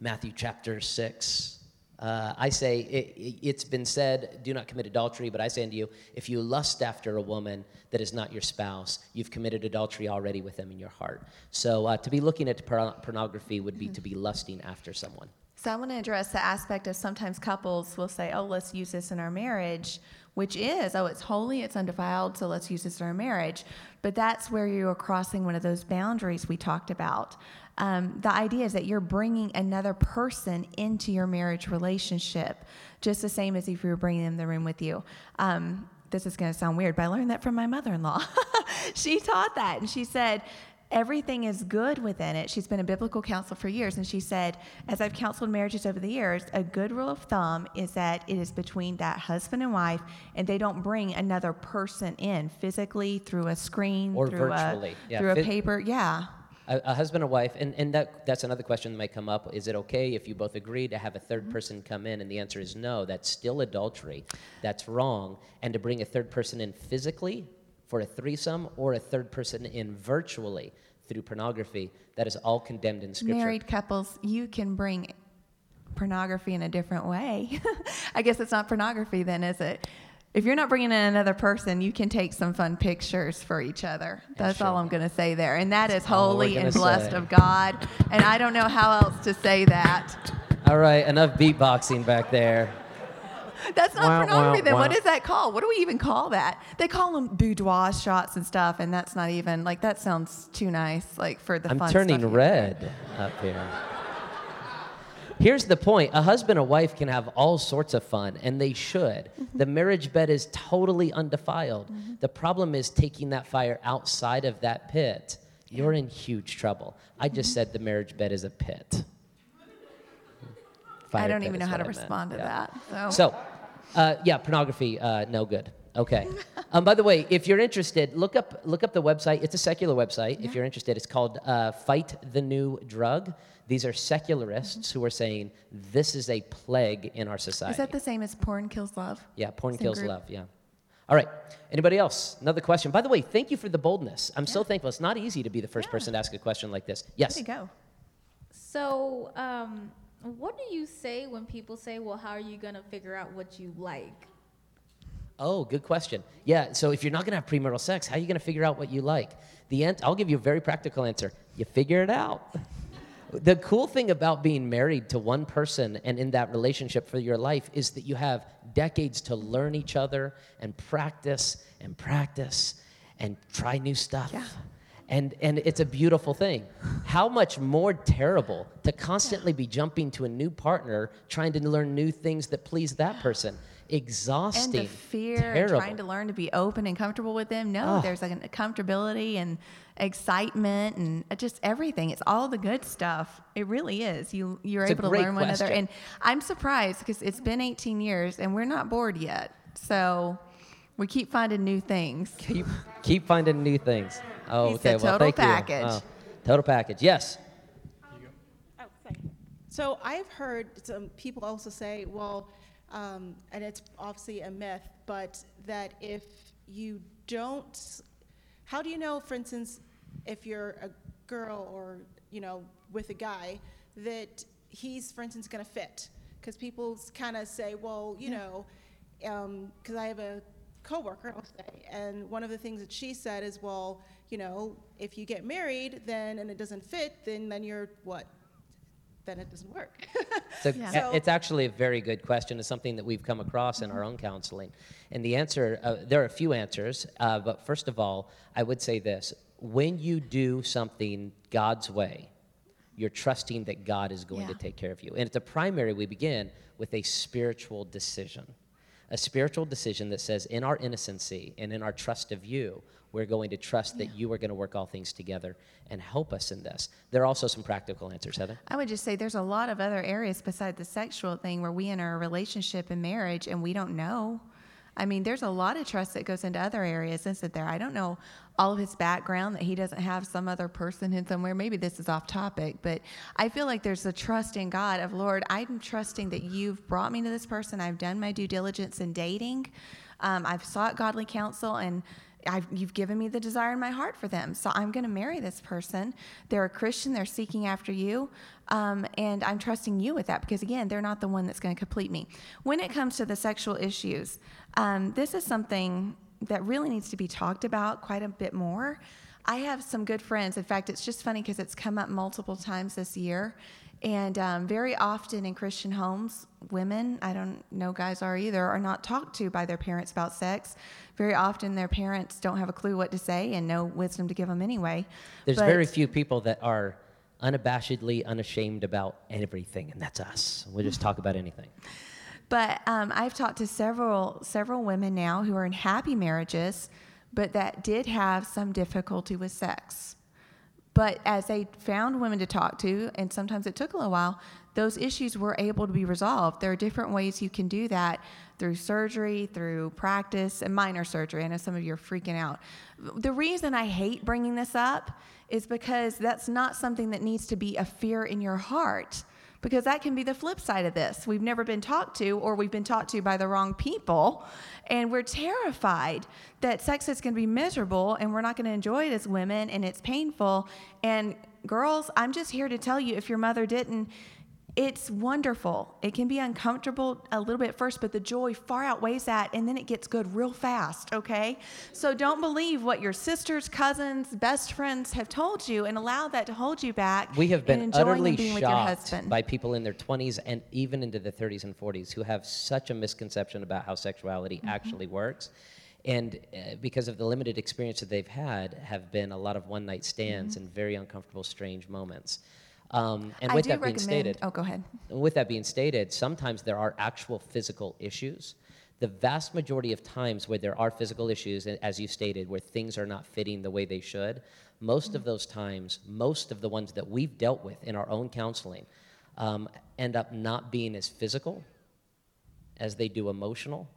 Matthew chapter 6, uh, I say, it, has been said, do not commit adultery, but I say unto you, if you lust after a woman that is not your spouse, you've committed adultery already with them in your heart. So uh, to be looking at pornography would be mm-hmm. to be lusting after someone. So I want to address the aspect of sometimes couples will say, oh, let's use this in our marriage, which is, oh, it's holy, it's undefiled, so let's use this in our marriage. But that's where you are crossing one of those boundaries we talked about. Um, the idea is that you're bringing another person into your marriage relationship, just the same as if you were bringing them in the room with you. Um, this is going to sound weird, but I learned that from my mother in law. she taught that, and she said, everything is good within it. She's been a biblical counselor for years, and she said, as I've counseled marriages over the years, a good rule of thumb is that it is between that husband and wife, and they don't bring another person in physically through a screen or through virtually, a, yeah, through a paper. Yeah a, a husband and wife, and, and that, that's another question that might come up. Is it okay if you both agree to have a third mm-hmm. person come in? And the answer is no. That's still adultery. That's wrong. And to bring a third person in physically for a threesome or a third person in virtually through pornography, that is all condemned in Scripture. Married couples, you can bring pornography in a different way. I guess it's not pornography then, is it? If you're not bringing in another person, you can take some fun pictures for each other. That's sure. all I'm going to say there. And that is holy and blessed say. of God. And I don't know how else to say that. All right, enough beatboxing back there. That's not wow, pornography. Wow, then wow. what is that called? What do we even call that? They call them boudoir shots and stuff, and that's not even like that sounds too nice. Like for the I'm fun turning red up here. Here's the point a husband and a wife can have all sorts of fun, and they should. Mm-hmm. The marriage bed is totally undefiled. Mm-hmm. The problem is taking that fire outside of that pit. You're in huge trouble. I just mm-hmm. said the marriage bed is a pit. Fire I don't even know how to I respond meant. to yeah. that. So, so uh, yeah, pornography, uh, no good. Okay. um, by the way, if you're interested, look up look up the website. It's a secular website. Yeah. If you're interested, it's called uh, Fight the New Drug. These are secularists who are saying this is a plague in our society. Is that the same as porn kills love? Yeah, porn same kills group? love. Yeah. All right. Anybody else? Another question. By the way, thank you for the boldness. I'm yeah. so thankful. It's not easy to be the first yeah. person to ask a question like this. Yes. There you go. So, um, what do you say when people say, "Well, how are you going to figure out what you like?" Oh, good question. Yeah. So if you're not going to have premarital sex, how are you going to figure out what you like? The end. I'll give you a very practical answer. You figure it out. the cool thing about being married to one person and in that relationship for your life is that you have decades to learn each other and practice and practice and try new stuff. Yeah. And, and it's a beautiful thing. How much more terrible to constantly be jumping to a new partner, trying to learn new things that please that person exhausting. And the fear terrible. trying to learn to be open and comfortable with them. No, oh. there's like a comfortability and excitement and just everything. It's all the good stuff. It really is. You you're it's able to learn one another. And I'm surprised because it's been 18 years and we're not bored yet. So we keep finding new things. Keep keep finding new things. Oh, he okay. well, thank package. you. Oh, total package. Yes. Oh, so I've heard some people also say, well, um, and it's obviously a myth, but that if you don't. How do you know, for instance, if you're a girl or you know with a guy that he's, for instance, going to fit? Because people kind of say, well, you know, um, because I have a coworker, I'll say, and one of the things that she said is, well, you know, if you get married, then and it doesn't fit, then then you're what? Then it doesn't work. So Yeah. So- it's actually a very good question. It's something that we've come across in our own counseling. And the answer, uh, there are a few answers, uh, but first of all, I would say this when you do something God's way, you're trusting that God is going to take care of you. And at the primary, we begin with a spiritual decision. A spiritual decision that says, in our innocency and in our trust of you, we're going to trust that you are going to work all things together and help us in this. There are also some practical answers, Heather. I would just say there's a lot of other areas besides the sexual thing where we enter a relationship and marriage and we don't know. I mean, there's a lot of trust that goes into other areas, isn't there? I don't know all of his background that he doesn't have some other person in somewhere. Maybe this is off topic, but I feel like there's a trust in God of Lord, I'm trusting that you've brought me to this person. I've done my due diligence in dating. Um, I've sought godly counsel and I've, you've given me the desire in my heart for them. So I'm going to marry this person. They're a Christian. They're seeking after you. Um, and I'm trusting you with that because, again, they're not the one that's going to complete me. When it comes to the sexual issues, um, this is something that really needs to be talked about quite a bit more. I have some good friends. In fact, it's just funny because it's come up multiple times this year. And um, very often in Christian homes, women, I don't know guys are either, are not talked to by their parents about sex. Very often their parents don't have a clue what to say and no wisdom to give them anyway. There's But- very few people that are unabashedly unashamed about everything, and that's us. We'll just talk about anything. But um, I've talked to several several women now who are in happy marriages, but that did have some difficulty with sex. But as they found women to talk to, and sometimes it took a little while, those issues were able to be resolved. There are different ways you can do that through surgery, through practice, and minor surgery. I know some of you are freaking out. The reason I hate bringing this up is because that's not something that needs to be a fear in your heart because that can be the flip side of this. We've never been talked to, or we've been talked to by the wrong people, and we're terrified that sex is going to be miserable and we're not going to enjoy it as women, and it's painful. And girls, I'm just here to tell you if your mother didn't, it's wonderful. It can be uncomfortable a little bit first, but the joy far outweighs that, and then it gets good real fast, okay? So don't believe what your sisters, cousins, best friends have told you and allow that to hold you back. We have been utterly shocked by people in their 20s and even into the 30s and 40s who have such a misconception about how sexuality Mm-hmm. actually works. And uh, because of the limited experience that they've had, have been a lot of one night stands and very uncomfortable, strange moments. Um, and Mm-hmm. With that being stated, oh, go ahead. With that being stated, sometimes there are actual physical issues. The vast majority of times where there are physical issues, as you stated, where things are not fitting the way they should, most of those times, most of the ones that we've dealt with in our own counseling um, end up not being as physical as they do emotional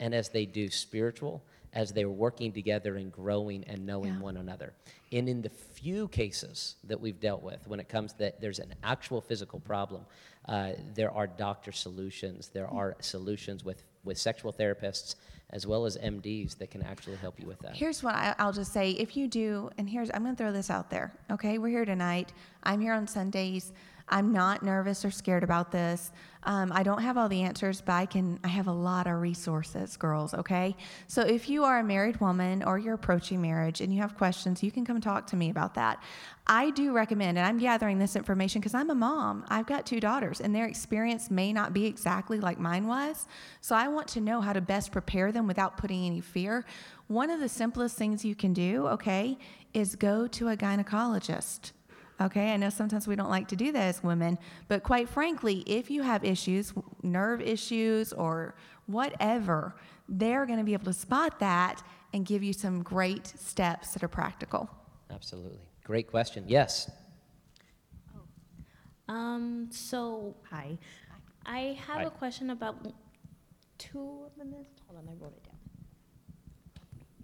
and as they do spiritual, as they're working together and growing and knowing Yeah. one another. And in the few cases that we've dealt with, when it comes that there's an actual physical problem, uh, there are doctor solutions. There are solutions with, with sexual therapists as well as MDs that can actually help you with that. Here's what I, I'll just say. If you do, and here's, I'm going to throw this out there. Okay, we're here tonight. I'm here on Sundays. I'm not nervous or scared about this. Um, I don't have all the answers, but I can. I have a lot of resources, girls. Okay, so if you are a married woman or you're approaching marriage and you have questions, you can come talk to me about that. I do recommend, and I'm gathering this information because I'm a mom. I've got two daughters, and their experience may not be exactly like mine was. So I want to know how to best prepare them without putting any fear. One of the simplest things you can do, okay, is go to a gynecologist. Okay, I know sometimes we don't like to do that as women, but quite frankly, if you have issues, nerve issues or whatever, they're going to be able to spot that and give you some great steps that are practical. Absolutely. Great question. Yes. Um, so, hi. I have Hi. a question about two of the myths. Hold on, I wrote it down.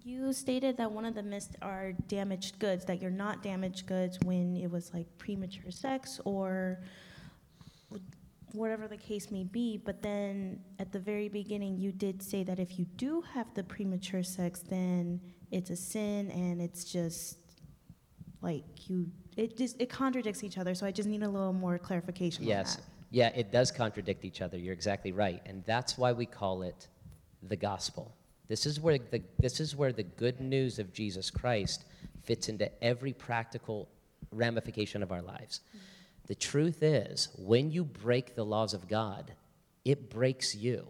You stated that one of the myths are damaged goods, that you're not damaged goods when it was like premature sex or whatever the case may be. But then at the very beginning, you did say that if you do have the premature sex, then it's a sin and it's just like you, it just, it contradicts each other. So I just need a little more clarification Yes. on that. Yeah, it does contradict each other. You're exactly right. And that's why we call it the gospel. This is where the, this is where the good news of Jesus Christ fits into every practical ramification of our lives. The truth is, when you break the laws of God, it breaks you.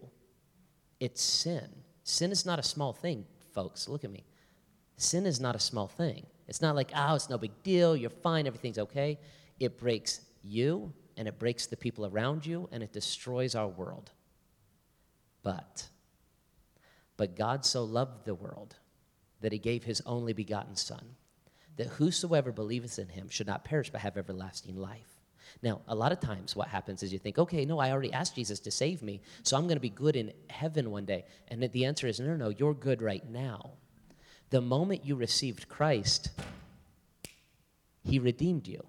It's sin. Sin is not a small thing, folks. Look at me. Sin is not a small thing. It's not like, oh, it's no big deal, you're fine, everything's okay. It breaks you, and it breaks the people around you, and it destroys our world. But, but God so loved the world that he gave his only begotten Son, that whosoever believeth in him should not perish but have everlasting life. Now, a lot of times what happens is you think, okay, no, I already asked Jesus to save me, so I'm going to be good in heaven one day. And the answer is, no, no, no, you're good right now. The moment you received Christ, he redeemed you.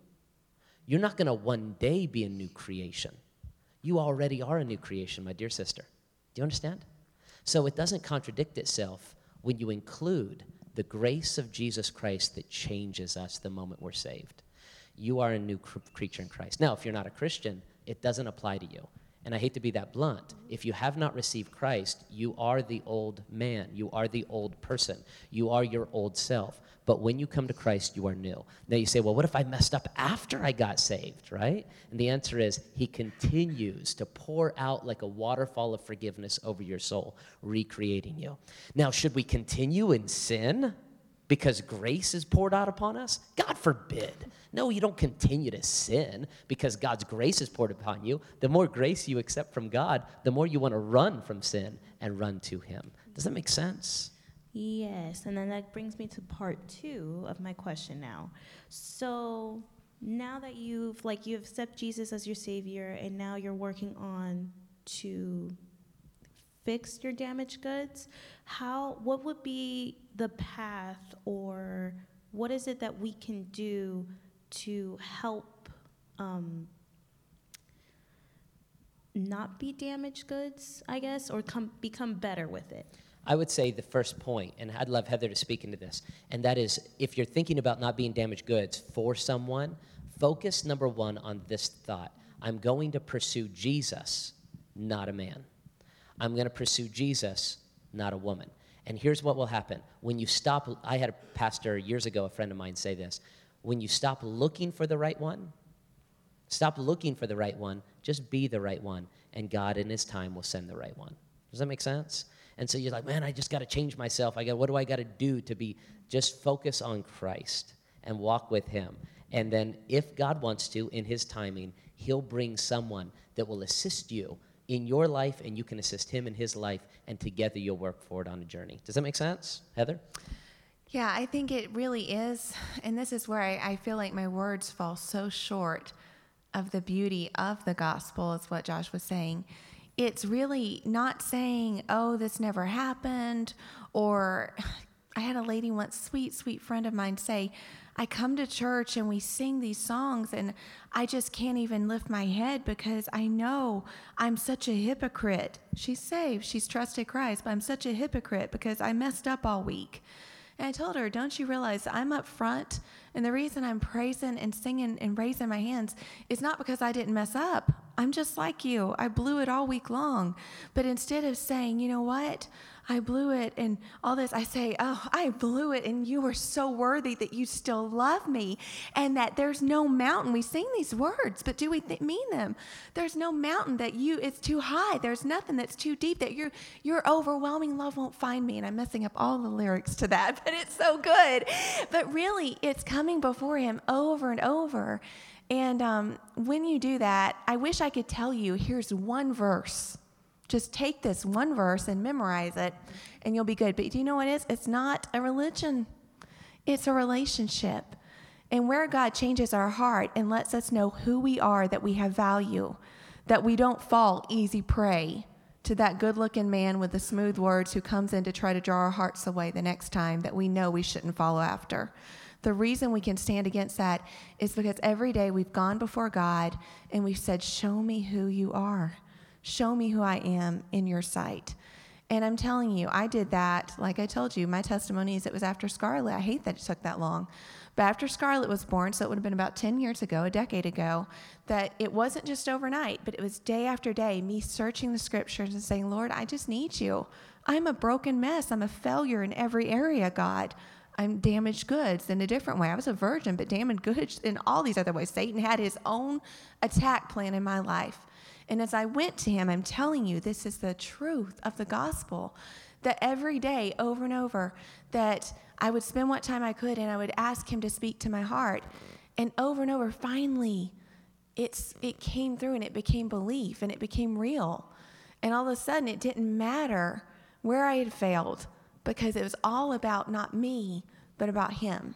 You're not going to one day be a new creation. You already are a new creation, my dear sister. Do you understand? So it doesn't contradict itself when you include the grace of Jesus Christ that changes us the moment we're saved. You are a new cr- creature in Christ. Now, if you're not a Christian, it doesn't apply to you. And I hate to be that blunt. If you have not received Christ, you are the old man. You are the old person. You are your old self. But when you come to Christ, you are new. Now you say, well, what if I messed up after I got saved, right? And the answer is, He continues to pour out like a waterfall of forgiveness over your soul, recreating you. Now, should we continue in sin? because grace is poured out upon us? God forbid. No, you don't continue to sin because God's grace is poured upon you. The more grace you accept from God, the more you want to run from sin and run to Him. Does that make sense? Yes, and then that brings me to part two of my question now. So now that you've like you accept Jesus as your savior, and now you're working on to fix your damaged goods, how what would be the path or what is it that we can do to help um, not be damaged goods, I guess, or come become better with it? I would say the first point, and I'd love Heather to speak into this, and that is if you're thinking about not being damaged goods for someone, focus number one on this thought I'm going to pursue Jesus, not a man. I'm going to pursue Jesus, not a woman. And here's what will happen. When you stop, I had a pastor years ago, a friend of mine, say this when you stop looking for the right one, stop looking for the right one, just be the right one, and God in His time will send the right one. Does that make sense? And so you're like, man, I just got to change myself. I got, what do I got to do to be? Just focus on Christ and walk with Him. And then, if God wants to, in His timing, He'll bring someone that will assist you in your life, and you can assist Him in His life, and together you'll work forward on a journey. Does that make sense, Heather? Yeah, I think it really is. And this is where I, I feel like my words fall so short of the beauty of the gospel, is what Josh was saying. It's really not saying, oh, this never happened, or I had a lady once, sweet, sweet friend of mine, say, I come to church and we sing these songs, and I just can't even lift my head because I know I'm such a hypocrite. She's saved, she's trusted Christ, but I'm such a hypocrite because I messed up all week. And I told her, Don't you realize I'm up front? And the reason I'm praising and singing and raising my hands is not because I didn't mess up. I'm just like you. I blew it all week long. But instead of saying, You know what? I blew it and all this, I say, Oh, I blew it and you are so worthy that you still love me and that there's no mountain. We sing these words, but do we th- mean them? There's no mountain that you, it's too high. There's nothing that's too deep that your, your overwhelming love won't find me. And I'm messing up all the lyrics to that, but it's so good. But really, it's coming before Him over and over. And um, when you do that, I wish I could tell you here's one verse just take this one verse and memorize it, and you'll be good. But do you know what it is? It's not a religion, it's a relationship. And where God changes our heart and lets us know who we are, that we have value, that we don't fall easy prey to that good looking man with the smooth words who comes in to try to draw our hearts away the next time that we know we shouldn't follow after. The reason we can stand against that is because every day we've gone before God and we've said, Show me who you are. Show me who I am in your sight. And I'm telling you, I did that. Like I told you, my testimony is it was after Scarlett. I hate that it took that long. But after Scarlett was born, so it would have been about 10 years ago, a decade ago, that it wasn't just overnight, but it was day after day, me searching the scriptures and saying, Lord, I just need you. I'm a broken mess. I'm a failure in every area, God. I'm damaged goods in a different way. I was a virgin, but damaged goods in all these other ways. Satan had his own attack plan in my life. And as I went to him, I'm telling you, this is the truth of the gospel. That every day, over and over, that I would spend what time I could and I would ask him to speak to my heart. And over and over, finally, it's, it came through and it became belief and it became real. And all of a sudden, it didn't matter where I had failed because it was all about not me, but about him.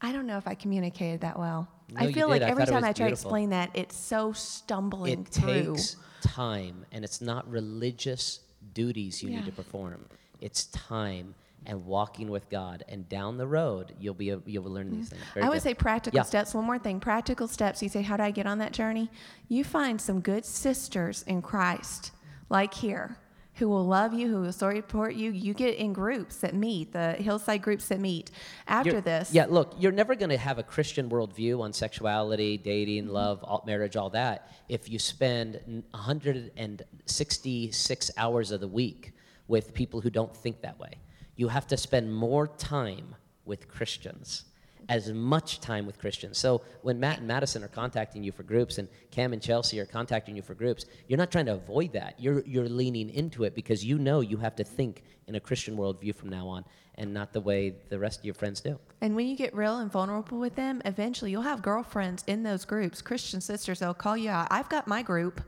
I don't know if I communicated that well. No, I feel like I every time I try to explain that, it's so stumbling It through. takes time, and it's not religious duties you need to perform. It's time and walking with God, and down the road you'll be able, you'll learn these mm. things. Very I would good. say practical Yeah. steps. One more thing practical steps. You say, How do I get on that journey? You find some good sisters in Christ, like here, who will love you, who will support you. You get in groups that meet, the hillside groups that meet. After You're- this, Yeah, look, you're never going to have a Christian worldview on sexuality, dating, Mm-hmm. love, all, marriage, all that if you spend 166 hours of the week with people who don't think that way. You have to spend more time with Christians, as much time with Christians. So when Matt and Madison are contacting you for groups and Cam and Chelsea are contacting you for groups, you're not trying to avoid that. You're, you're leaning into it because you know you have to think in a Christian worldview from now on and not the way the rest of your friends do. And when you get real and vulnerable with them, eventually you'll have girlfriends in those groups, Christian sisters, they'll call you out. I've got my group.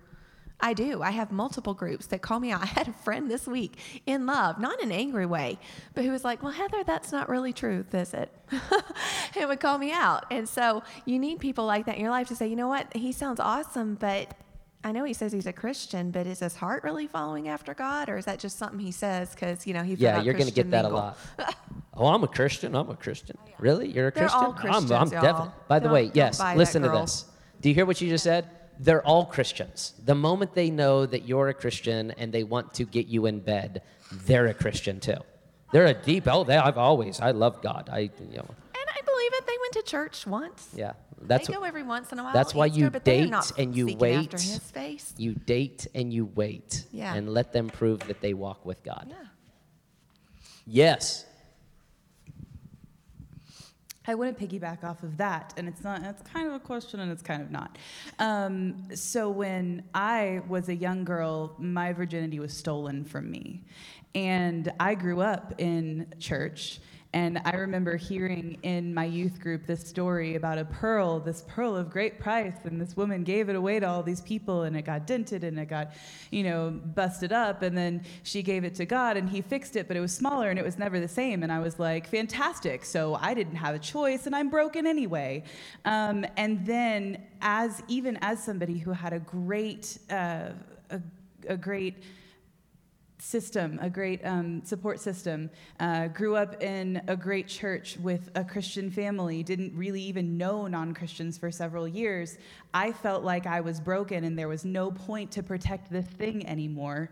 I do. I have multiple groups that call me out. I had a friend this week in love, not in an angry way, but who was like, Well, Heather, that's not really truth, is it? it would call me out. And so you need people like that in your life to say, You know what? He sounds awesome, but I know he says he's a Christian, but is his heart really following after God? Or is that just something he says because, you know, he Yeah, you're going to get that mingle? a lot. oh, I'm a Christian. I'm a Christian. Oh, really? You're a They're Christian? all Christians, I'm, I'm definitely. By the way, yes, listen to this. Do you hear what you just said? They're all Christians. The moment they know that you're a Christian and they want to get you in bed, they're a Christian too. They're a deep, oh, they, I've always, I love God. I, you know, And I believe it. They went to church once. yeah. That's they go every once in a while. that's why Easter, you date and you wait. after his face. You date and you wait. Yeah. And let them prove that they walk with God. Yeah. Yes. I want to piggyback off of that, and it's not. It's kind of a question, and it's kind of not. Um, so when I was a young girl, my virginity was stolen from me, and I grew up in church. And I remember hearing in my youth group this story about a pearl, this pearl of great price, and this woman gave it away to all these people, and it got dented and it got, you know, busted up. And then she gave it to God, and He fixed it, but it was smaller and it was never the same. And I was like, fantastic. So I didn't have a choice, and I'm broken anyway. Um, and then, as even as somebody who had a great, uh, a, a great system, a great um, support system. Uh, grew up in a great church with a Christian family, didn't really even know non Christians for several years. I felt like I was broken and there was no point to protect this thing anymore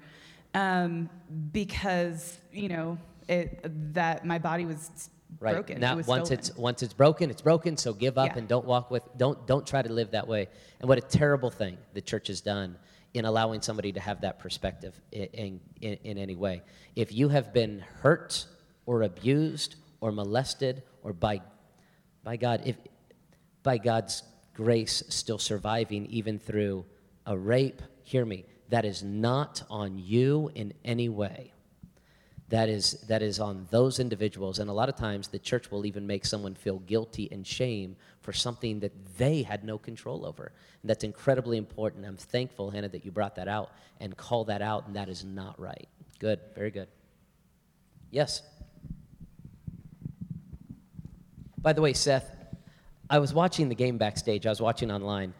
um, because, you know, it, that my body was Right broken. now, it once stolen. it's once it's broken, it's broken. So give up Yeah. and don't walk with don't don't try to live that way. And what a terrible thing the church has done in allowing somebody to have that perspective in, in, in any way. If you have been hurt or abused or molested or by by God, if by God's grace still surviving even through a rape, hear me, that is not on you in any way that is that is on those individuals. And a lot of times the church will even make someone feel guilty and shame for something that they had no control over. And that's incredibly important. I'm thankful hannah that you brought that out and call that out and that is not right. Good. Very good. Yes. By the way seth i was watching the game backstage. I was watching online.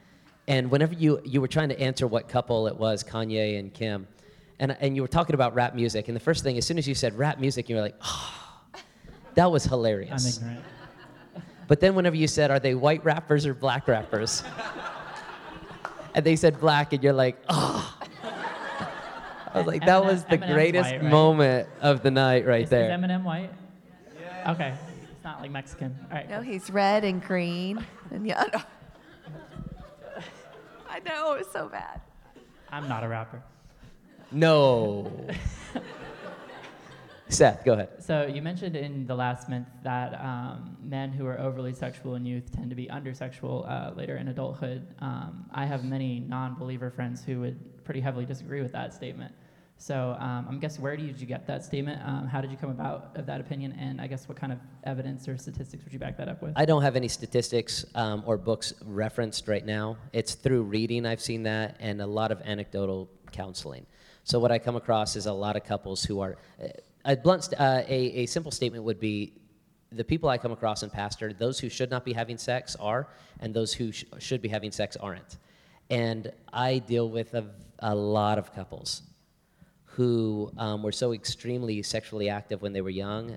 And whenever you you were trying to answer what couple it was kanye and kim and, and you were talking about rap music and the first thing as soon as you said rap music you were like oh that was hilarious I'm ignorant. But then whenever you said, are they white rappers or black rappers? and they said black, and you're like, oh. I was like, that Eminem- was the Eminem's greatest white, right? moment of the night right Is, there. is Eminem white? Okay, it's not like Mexican. All right. No, he's red and green. And yeah, I know it was so bad. I'm not a rapper. No. Seth, go ahead. So you mentioned in the last month that um, men who are overly sexual in youth tend to be undersexual uh, later in adulthood. Um, I have many non-believer friends who would pretty heavily disagree with that statement. So um, I'm guessing where did you get that statement? Um, how did you come about of that opinion? And I guess what kind of evidence or statistics would you back that up with? I don't have any statistics um, or books referenced right now. It's through reading I've seen that and a lot of anecdotal counseling. So what I come across is a lot of couples who are uh, a blunt, uh, a, a simple statement would be the people I come across in pastor, those who should not be having sex are, and those who sh- should be having sex aren't. And I deal with a, a lot of couples who um, were so extremely sexually active when they were young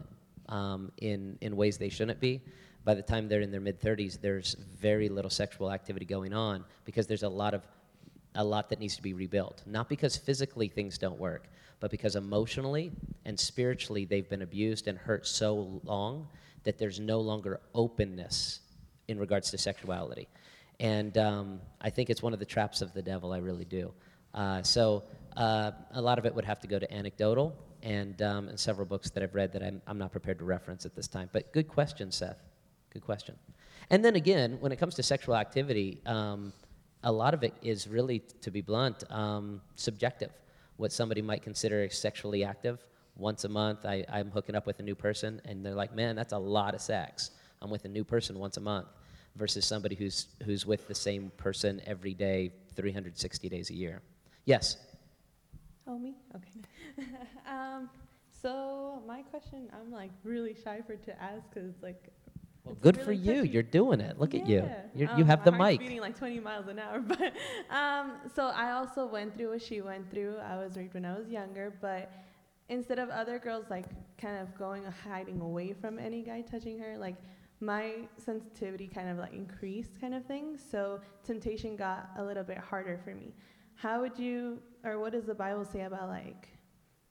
um, in, in ways they shouldn't be. By the time they're in their mid 30s, there's very little sexual activity going on because there's a lot of a lot that needs to be rebuilt. Not because physically things don't work, but because emotionally and spiritually they've been abused and hurt so long that there's no longer openness in regards to sexuality. And um, I think it's one of the traps of the devil, I really do. Uh, so uh, a lot of it would have to go to anecdotal and, um, and several books that I've read that I'm, I'm not prepared to reference at this time. But good question, Seth. Good question. And then again, when it comes to sexual activity, um, a lot of it is really, to be blunt, um, subjective. What somebody might consider sexually active. Once a month, I, I'm hooking up with a new person, and they're like, man, that's a lot of sex. I'm with a new person once a month versus somebody who's, who's with the same person every day, 360 days a year. Yes? Oh, me? Okay. um, so my question, I'm like really shy for to ask because like. Well, good really for you. You're doing it. Look at you. You're, Um, you have the mic. beating like 20 miles an hour. But um, so I also went through what she went through. I was raped when I was younger, but instead of other girls like kind of going hiding away from any guy touching her, like my sensitivity kind of like increased kind of thing. So temptation got a little bit harder for me. How would you, or what does the Bible say about like,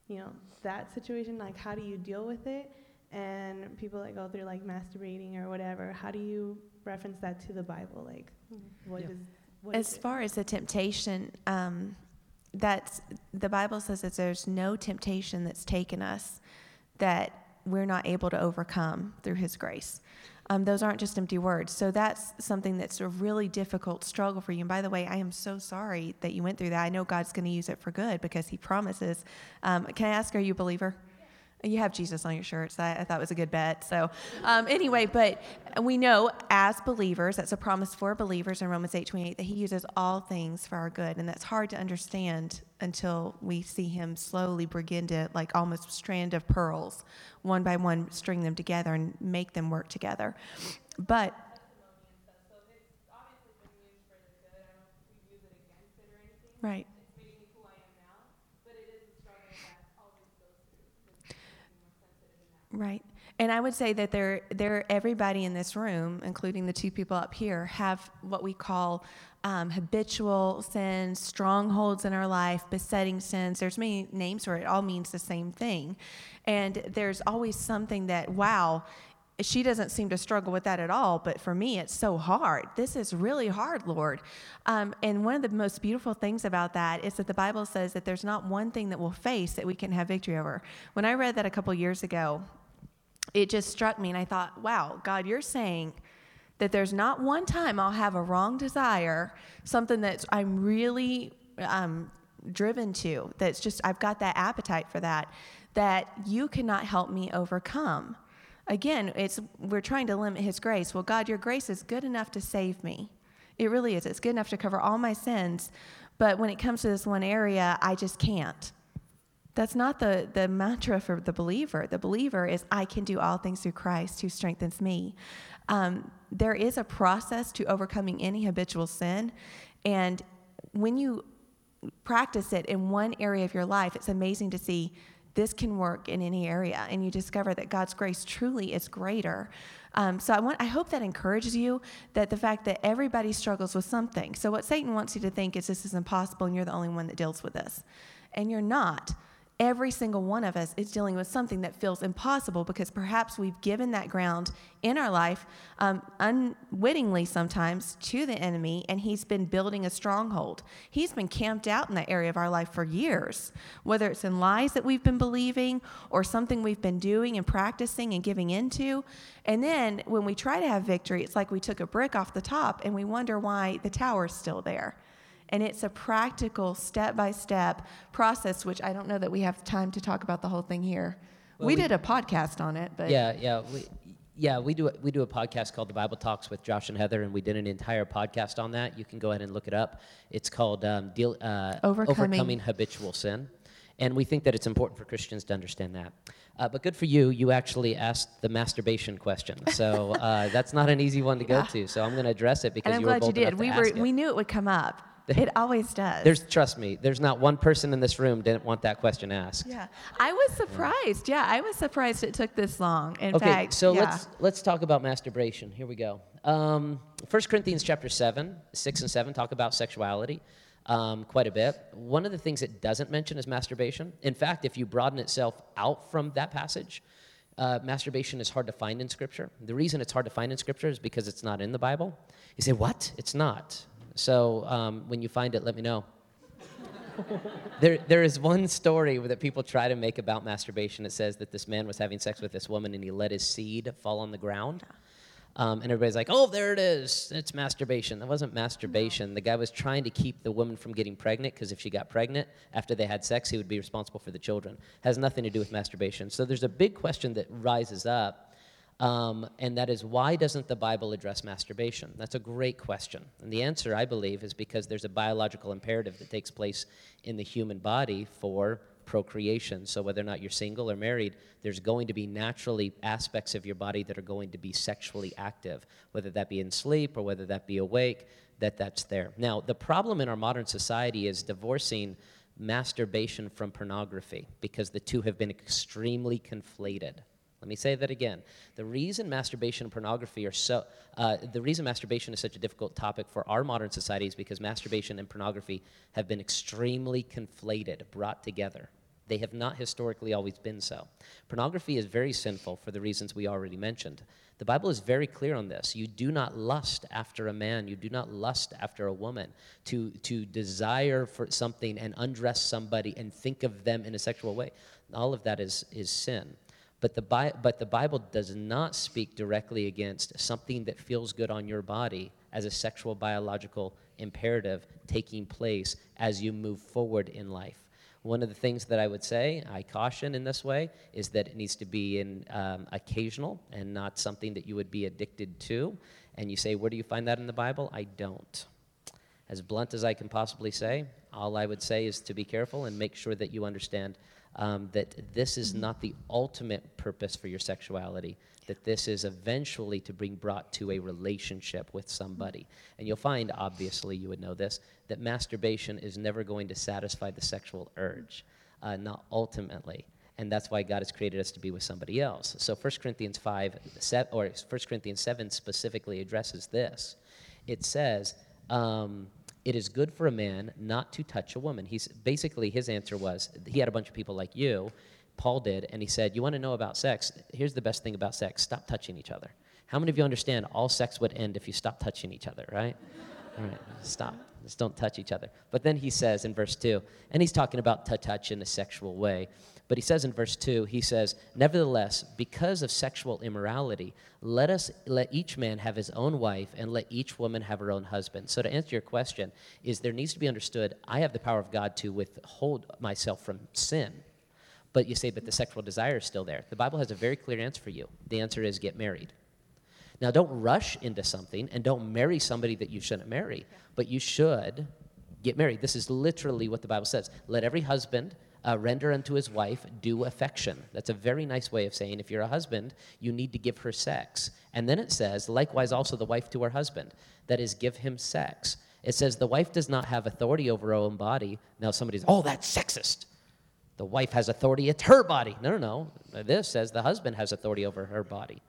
you know, that situation? Like, how do you deal with it? And people that go through like masturbating or whatever, how do you reference that to the Bible? Like, what is what As far as the temptation, um, that's the Bible says that there's no temptation that's taken us that we're not able to overcome through His grace. Um, those aren't just empty words. So that's something that's a really difficult struggle for you. And by the way, I am so sorry that you went through that. I know God's going to use it for good because He promises. Um, can I ask, are you a believer? You have Jesus on your shirts. I, I thought it was a good bet. So, um, anyway, but we know as believers, that's a promise for believers in Romans 8 28, that He uses all things for our good. And that's hard to understand until we see Him slowly begin to, like almost strand of pearls, one by one, string them together and make them work together. But Right. Right. And I would say that there, there, everybody in this room, including the two people up here, have what we call um, habitual sins, strongholds in our life, besetting sins. There's many names for it. It all means the same thing. And there's always something that, wow, she doesn't seem to struggle with that at all, but for me, it's so hard. This is really hard, Lord. Um, and one of the most beautiful things about that is that the Bible says that there's not one thing that we'll face that we can have victory over. When I read that a couple years ago, it just struck me, and I thought, wow, God, you're saying that there's not one time I'll have a wrong desire, something that I'm really um, driven to, that's just, I've got that appetite for that, that you cannot help me overcome. Again, it's we're trying to limit his grace. Well, God, your grace is good enough to save me. It really is. It's good enough to cover all my sins. But when it comes to this one area, I just can't. That's not the, the mantra for the believer. The believer is, I can do all things through Christ who strengthens me. Um, there is a process to overcoming any habitual sin. And when you practice it in one area of your life, it's amazing to see this can work in any area, and you discover that God's grace truly is greater. Um, so I want, I hope that encourages you that the fact that everybody struggles with something. So what Satan wants you to think is this is impossible, and you're the only one that deals with this, and you're not every single one of us is dealing with something that feels impossible because perhaps we've given that ground in our life um, unwittingly sometimes to the enemy and he's been building a stronghold. He's been camped out in that area of our life for years whether it's in lies that we've been believing or something we've been doing and practicing and giving into. And then when we try to have victory it's like we took a brick off the top and we wonder why the tower's still there and it's a practical, step by step process, which I don't know that we have time to talk about the whole thing here. Well, we, we- did a podcast on it, but Yeah, yeah, we, yeah, we do. A, we do a podcast called the Bible Talks with Josh and Heather, and we did an entire podcast on that. You can go ahead and look it up. It's called um, deal, uh, Overcoming. habitual sin, and we think that it's important for Christians to understand that. Uh, but good for you, you actually asked the masturbation question. So uh, that's not an easy one to go to. So I'm going to address it because and I'm you were glad you bold enough did. We were we knew it would come up. It always does. There's trust me. There's not one person in this room didn't want that question asked. yeah, I was surprised. Yeah, I was surprised it took this long. In okay, fact, so yeah. let's let's talk about masturbation. Here we go. Um, 1 Corinthians chapter seven, six and seven talk about sexuality um, quite a bit. One of the things it doesn't mention is masturbation. In fact, if you broaden itself out from that passage, uh, masturbation is hard to find in Scripture. The reason it's hard to find in Scripture is because it's not in the Bible. You say, "What? It's not." So um, when you find it, let me know. There, there is one story that people try to make about masturbation. It says that this man was having sex with this woman and he let his seed fall on the ground. Um, and everybody's like, oh, there it is. It's masturbation. That wasn't masturbation. The guy was trying to keep the woman from getting pregnant because if she got pregnant after they had sex, he would be responsible for the children. Has nothing to do with masturbation. So there's a big question that rises up um, and that is why doesn't the Bible address masturbation? That's a great question. And the answer, I believe, is because there's a biological imperative that takes place in the human body for procreation. So whether or not you're single or married, there's going to be naturally aspects of your body that are going to be sexually active, whether that be in sleep or whether that be awake, that that's there. Now, the problem in our modern society is divorcing masturbation from pornography because the two have been extremely conflated. Let me say that again. The reason masturbation and pornography are so, uh, the reason masturbation is such a difficult topic for our modern society is because masturbation and pornography have been extremely conflated, brought together. They have not historically always been so. Pornography is very sinful for the reasons we already mentioned. The Bible is very clear on this. You do not lust after a man, you do not lust after a woman. To, to desire for something and undress somebody and think of them in a sexual way, all of that is, is sin. But the, Bi- but the Bible does not speak directly against something that feels good on your body as a sexual biological imperative taking place as you move forward in life. One of the things that I would say, I caution in this way, is that it needs to be in, um, occasional and not something that you would be addicted to. And you say, where do you find that in the Bible? I don't. As blunt as I can possibly say, all I would say is to be careful and make sure that you understand um, that this is not the ultimate purpose for your sexuality, that this is eventually to bring brought to a relationship with somebody. And you'll find, obviously, you would know this, that masturbation is never going to satisfy the sexual urge, uh, not ultimately. And that's why God has created us to be with somebody else. So 1 Corinthians 5, se- or 1 Corinthians 7 specifically addresses this. It says, um, it is good for a man not to touch a woman. He's basically his answer was he had a bunch of people like you, Paul did, and he said, "You want to know about sex? Here's the best thing about sex: stop touching each other." How many of you understand all sex would end if you stop touching each other, right? All right, stop. Just don't touch each other. But then he says in verse 2, and he's talking about to touch in a sexual way. But he says in verse 2, he says, Nevertheless, because of sexual immorality, let us let each man have his own wife and let each woman have her own husband. So to answer your question, is there needs to be understood, I have the power of God to withhold myself from sin. But you say, but the sexual desire is still there. The Bible has a very clear answer for you. The answer is get married. Now, don't rush into something and don't marry somebody that you shouldn't marry, but you should get married. This is literally what the Bible says. Let every husband uh, render unto his wife due affection. That's a very nice way of saying if you're a husband, you need to give her sex. And then it says, likewise also the wife to her husband, that is, give him sex. It says the wife does not have authority over her own body. Now, somebody's, oh, that's sexist. The wife has authority, it's her body. No, no, no. This says the husband has authority over her body.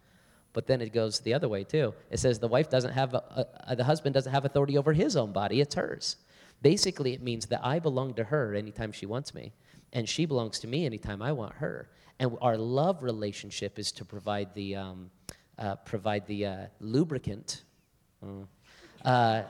But then it goes the other way too. It says the wife doesn't have, a, a, the husband doesn't have authority over his own body, it's hers. Basically, it means that I belong to her anytime she wants me, and she belongs to me anytime I want her. And our love relationship is to provide the, um, uh, provide the uh, lubricant. Mm. Uh,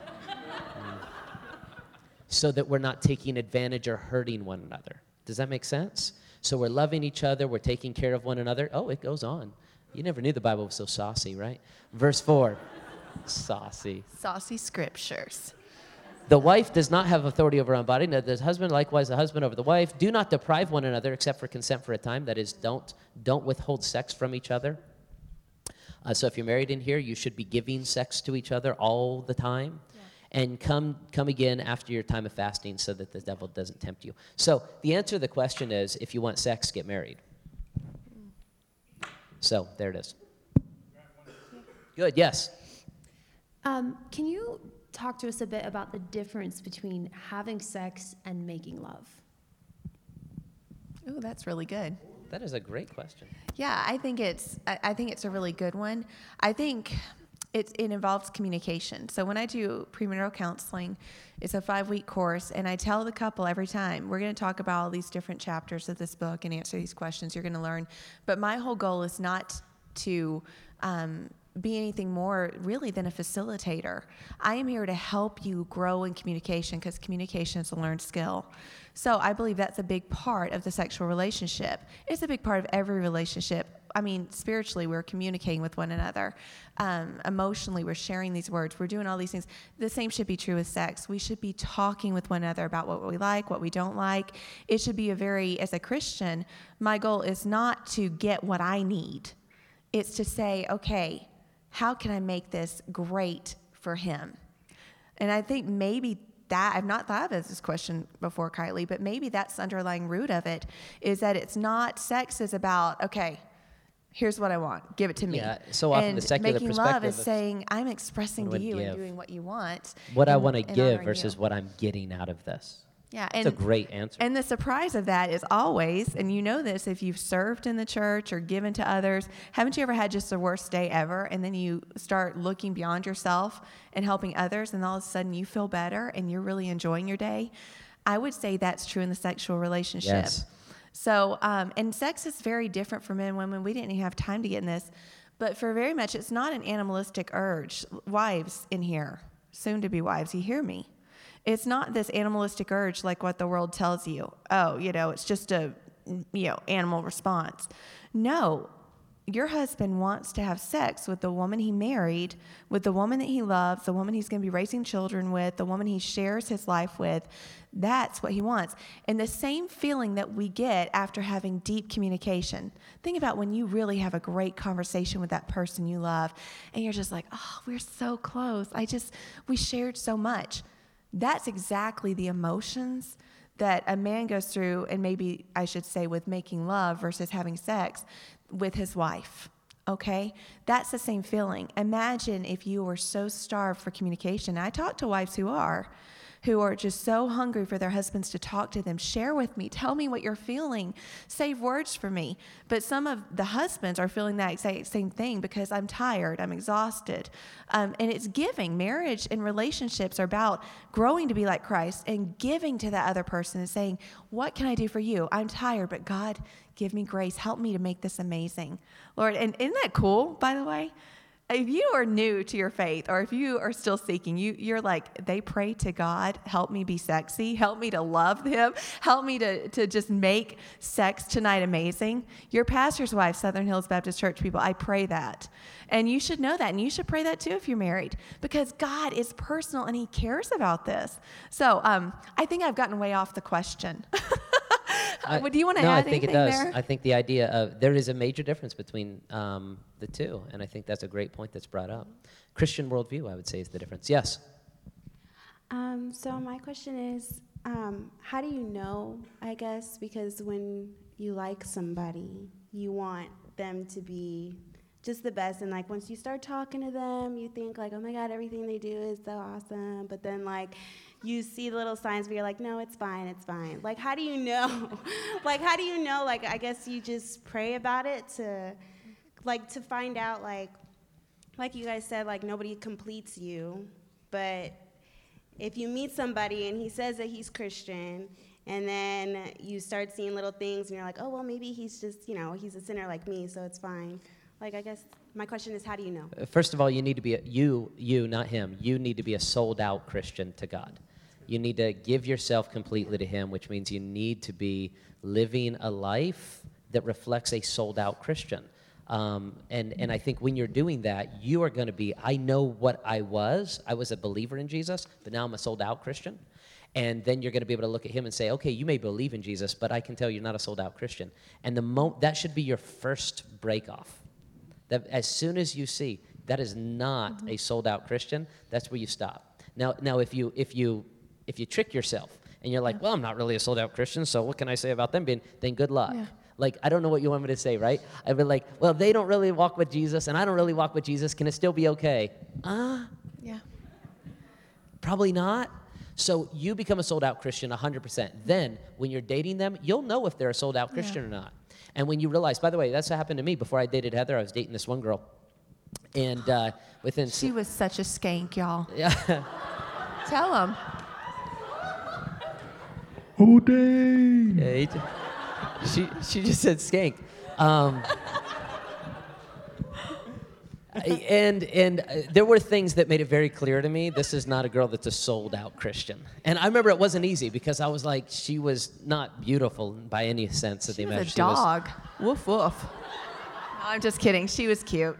so that we're not taking advantage or hurting one another. Does that make sense? So we're loving each other, we're taking care of one another. Oh, it goes on. You never knew the Bible was so saucy, right? Verse 4 saucy. Saucy scriptures. The wife does not have authority over her own body. The husband likewise the husband over the wife. Do not deprive one another except for consent for a time. That is, don't don't withhold sex from each other. Uh, so if you're married in here, you should be giving sex to each other all the time. Yeah. And come come again after your time of fasting so that the devil doesn't tempt you. So the answer to the question is if you want sex, get married. So there it is. Good, yes. Um, can you talk to us a bit about the difference between having sex and making love? Oh, that's really good. That is a great question. Yeah, I think it's I, I think it's a really good one. I think it, it involves communication. So when I do premarital counseling, it's a five week course, and I tell the couple every time we're going to talk about all these different chapters of this book and answer these questions you're going to learn. But my whole goal is not to um, be anything more really than a facilitator. I am here to help you grow in communication because communication is a learned skill. So I believe that's a big part of the sexual relationship. It's a big part of every relationship. I mean, spiritually, we're communicating with one another. Um, emotionally, we're sharing these words. We're doing all these things. The same should be true with sex. We should be talking with one another about what we like, what we don't like. It should be a very, as a Christian, my goal is not to get what I need. It's to say, okay, how can I make this great for him? And I think maybe that I've not thought of this question before, Kylie, but maybe that's the underlying root of it is that it's not sex is about, okay, here's what I want, give it to me. Yeah, so often and the secular making perspective love is saying, I'm expressing to you give. and doing what you want. What and, I want to give versus you. what I'm getting out of this. Yeah, and a great answer. And the surprise of that is always, and you know this if you've served in the church or given to others, haven't you ever had just the worst day ever? And then you start looking beyond yourself and helping others, and all of a sudden you feel better and you're really enjoying your day? I would say that's true in the sexual relationship. Yes. So, um, and sex is very different for men and women. We didn't even have time to get in this, but for very much, it's not an animalistic urge. Wives in here, soon to be wives, you hear me? It's not this animalistic urge like what the world tells you. Oh, you know, it's just a you know, animal response. No, your husband wants to have sex with the woman he married, with the woman that he loves, the woman he's going to be raising children with, the woman he shares his life with. That's what he wants. And the same feeling that we get after having deep communication. Think about when you really have a great conversation with that person you love, and you're just like, oh, we're so close. I just, we shared so much. That's exactly the emotions that a man goes through, and maybe I should say with making love versus having sex with his wife. Okay? That's the same feeling. Imagine if you were so starved for communication. I talk to wives who are who are just so hungry for their husbands to talk to them. Share with me. Tell me what you're feeling. Save words for me. But some of the husbands are feeling that exact same thing because I'm tired, I'm exhausted. Um, and it's giving. Marriage and relationships are about growing to be like Christ and giving to that other person and saying, What can I do for you? I'm tired, but God, give me grace. Help me to make this amazing. Lord, and isn't that cool, by the way? If you are new to your faith or if you are still seeking you you're like they pray to god help me be sexy help me to love them help me to, to just make sex tonight amazing. Your pastor's wife southern hills baptist church people i pray that. And you should know that and you should pray that too if you're married because god is personal and he cares about this. So um, i think i've gotten way off the question I, do you want to no, add I think it does. there? I think the idea of there is a major difference between um, the two, and I think that's a great point that's brought up. Christian worldview, I would say, is the difference. Yes. Um, so my question is, um, how do you know? I guess because when you like somebody, you want them to be just the best, and like once you start talking to them, you think like, oh my god, everything they do is so awesome. But then like you see little signs, but you're like, no, it's fine, it's fine. Like, how do you know? like, how do you know? Like, I guess you just pray about it to, like, to find out, like, like you guys said, like, nobody completes you, but if you meet somebody and he says that he's Christian, and then you start seeing little things and you're like, oh, well, maybe he's just, you know, he's a sinner like me, so it's fine. Like, I guess my question is, how do you know? First of all, you need to be a, you, you, not him. You need to be a sold out Christian to God. You need to give yourself completely to Him, which means you need to be living a life that reflects a sold out Christian. Um, and, and I think when you're doing that, you are going to be, I know what I was. I was a believer in Jesus, but now I'm a sold out Christian. And then you're going to be able to look at him and say, okay, you may believe in Jesus, but I can tell you're not a sold out Christian. And the mo- that should be your first break off. That as soon as you see that is not a sold out Christian, that's where you stop. Now, now if you if you if you trick yourself and you're like, well, I'm not really a sold out Christian, so what can I say about them being? Then good luck. Yeah. Like I don't know what you want me to say, right? I'd be like, well, they don't really walk with Jesus, and I don't really walk with Jesus. Can it still be okay? Ah, Yeah. Probably not. So you become a sold out Christian 100%. Then when you're dating them, you'll know if they're a sold out Christian or not. And when you realize, by the way, that's what happened to me before I dated Heather. I was dating this one girl. And uh, within. She was such a skank, y'all. Yeah. Tell them. Oh, dang. Yeah, he she, she just said skank. Um, and and uh, there were things that made it very clear to me this is not a girl that's a sold out Christian. And I remember it wasn't easy because I was like, she was not beautiful by any sense of She the was a image. dog. Woof woof. No, I'm just kidding. She was cute.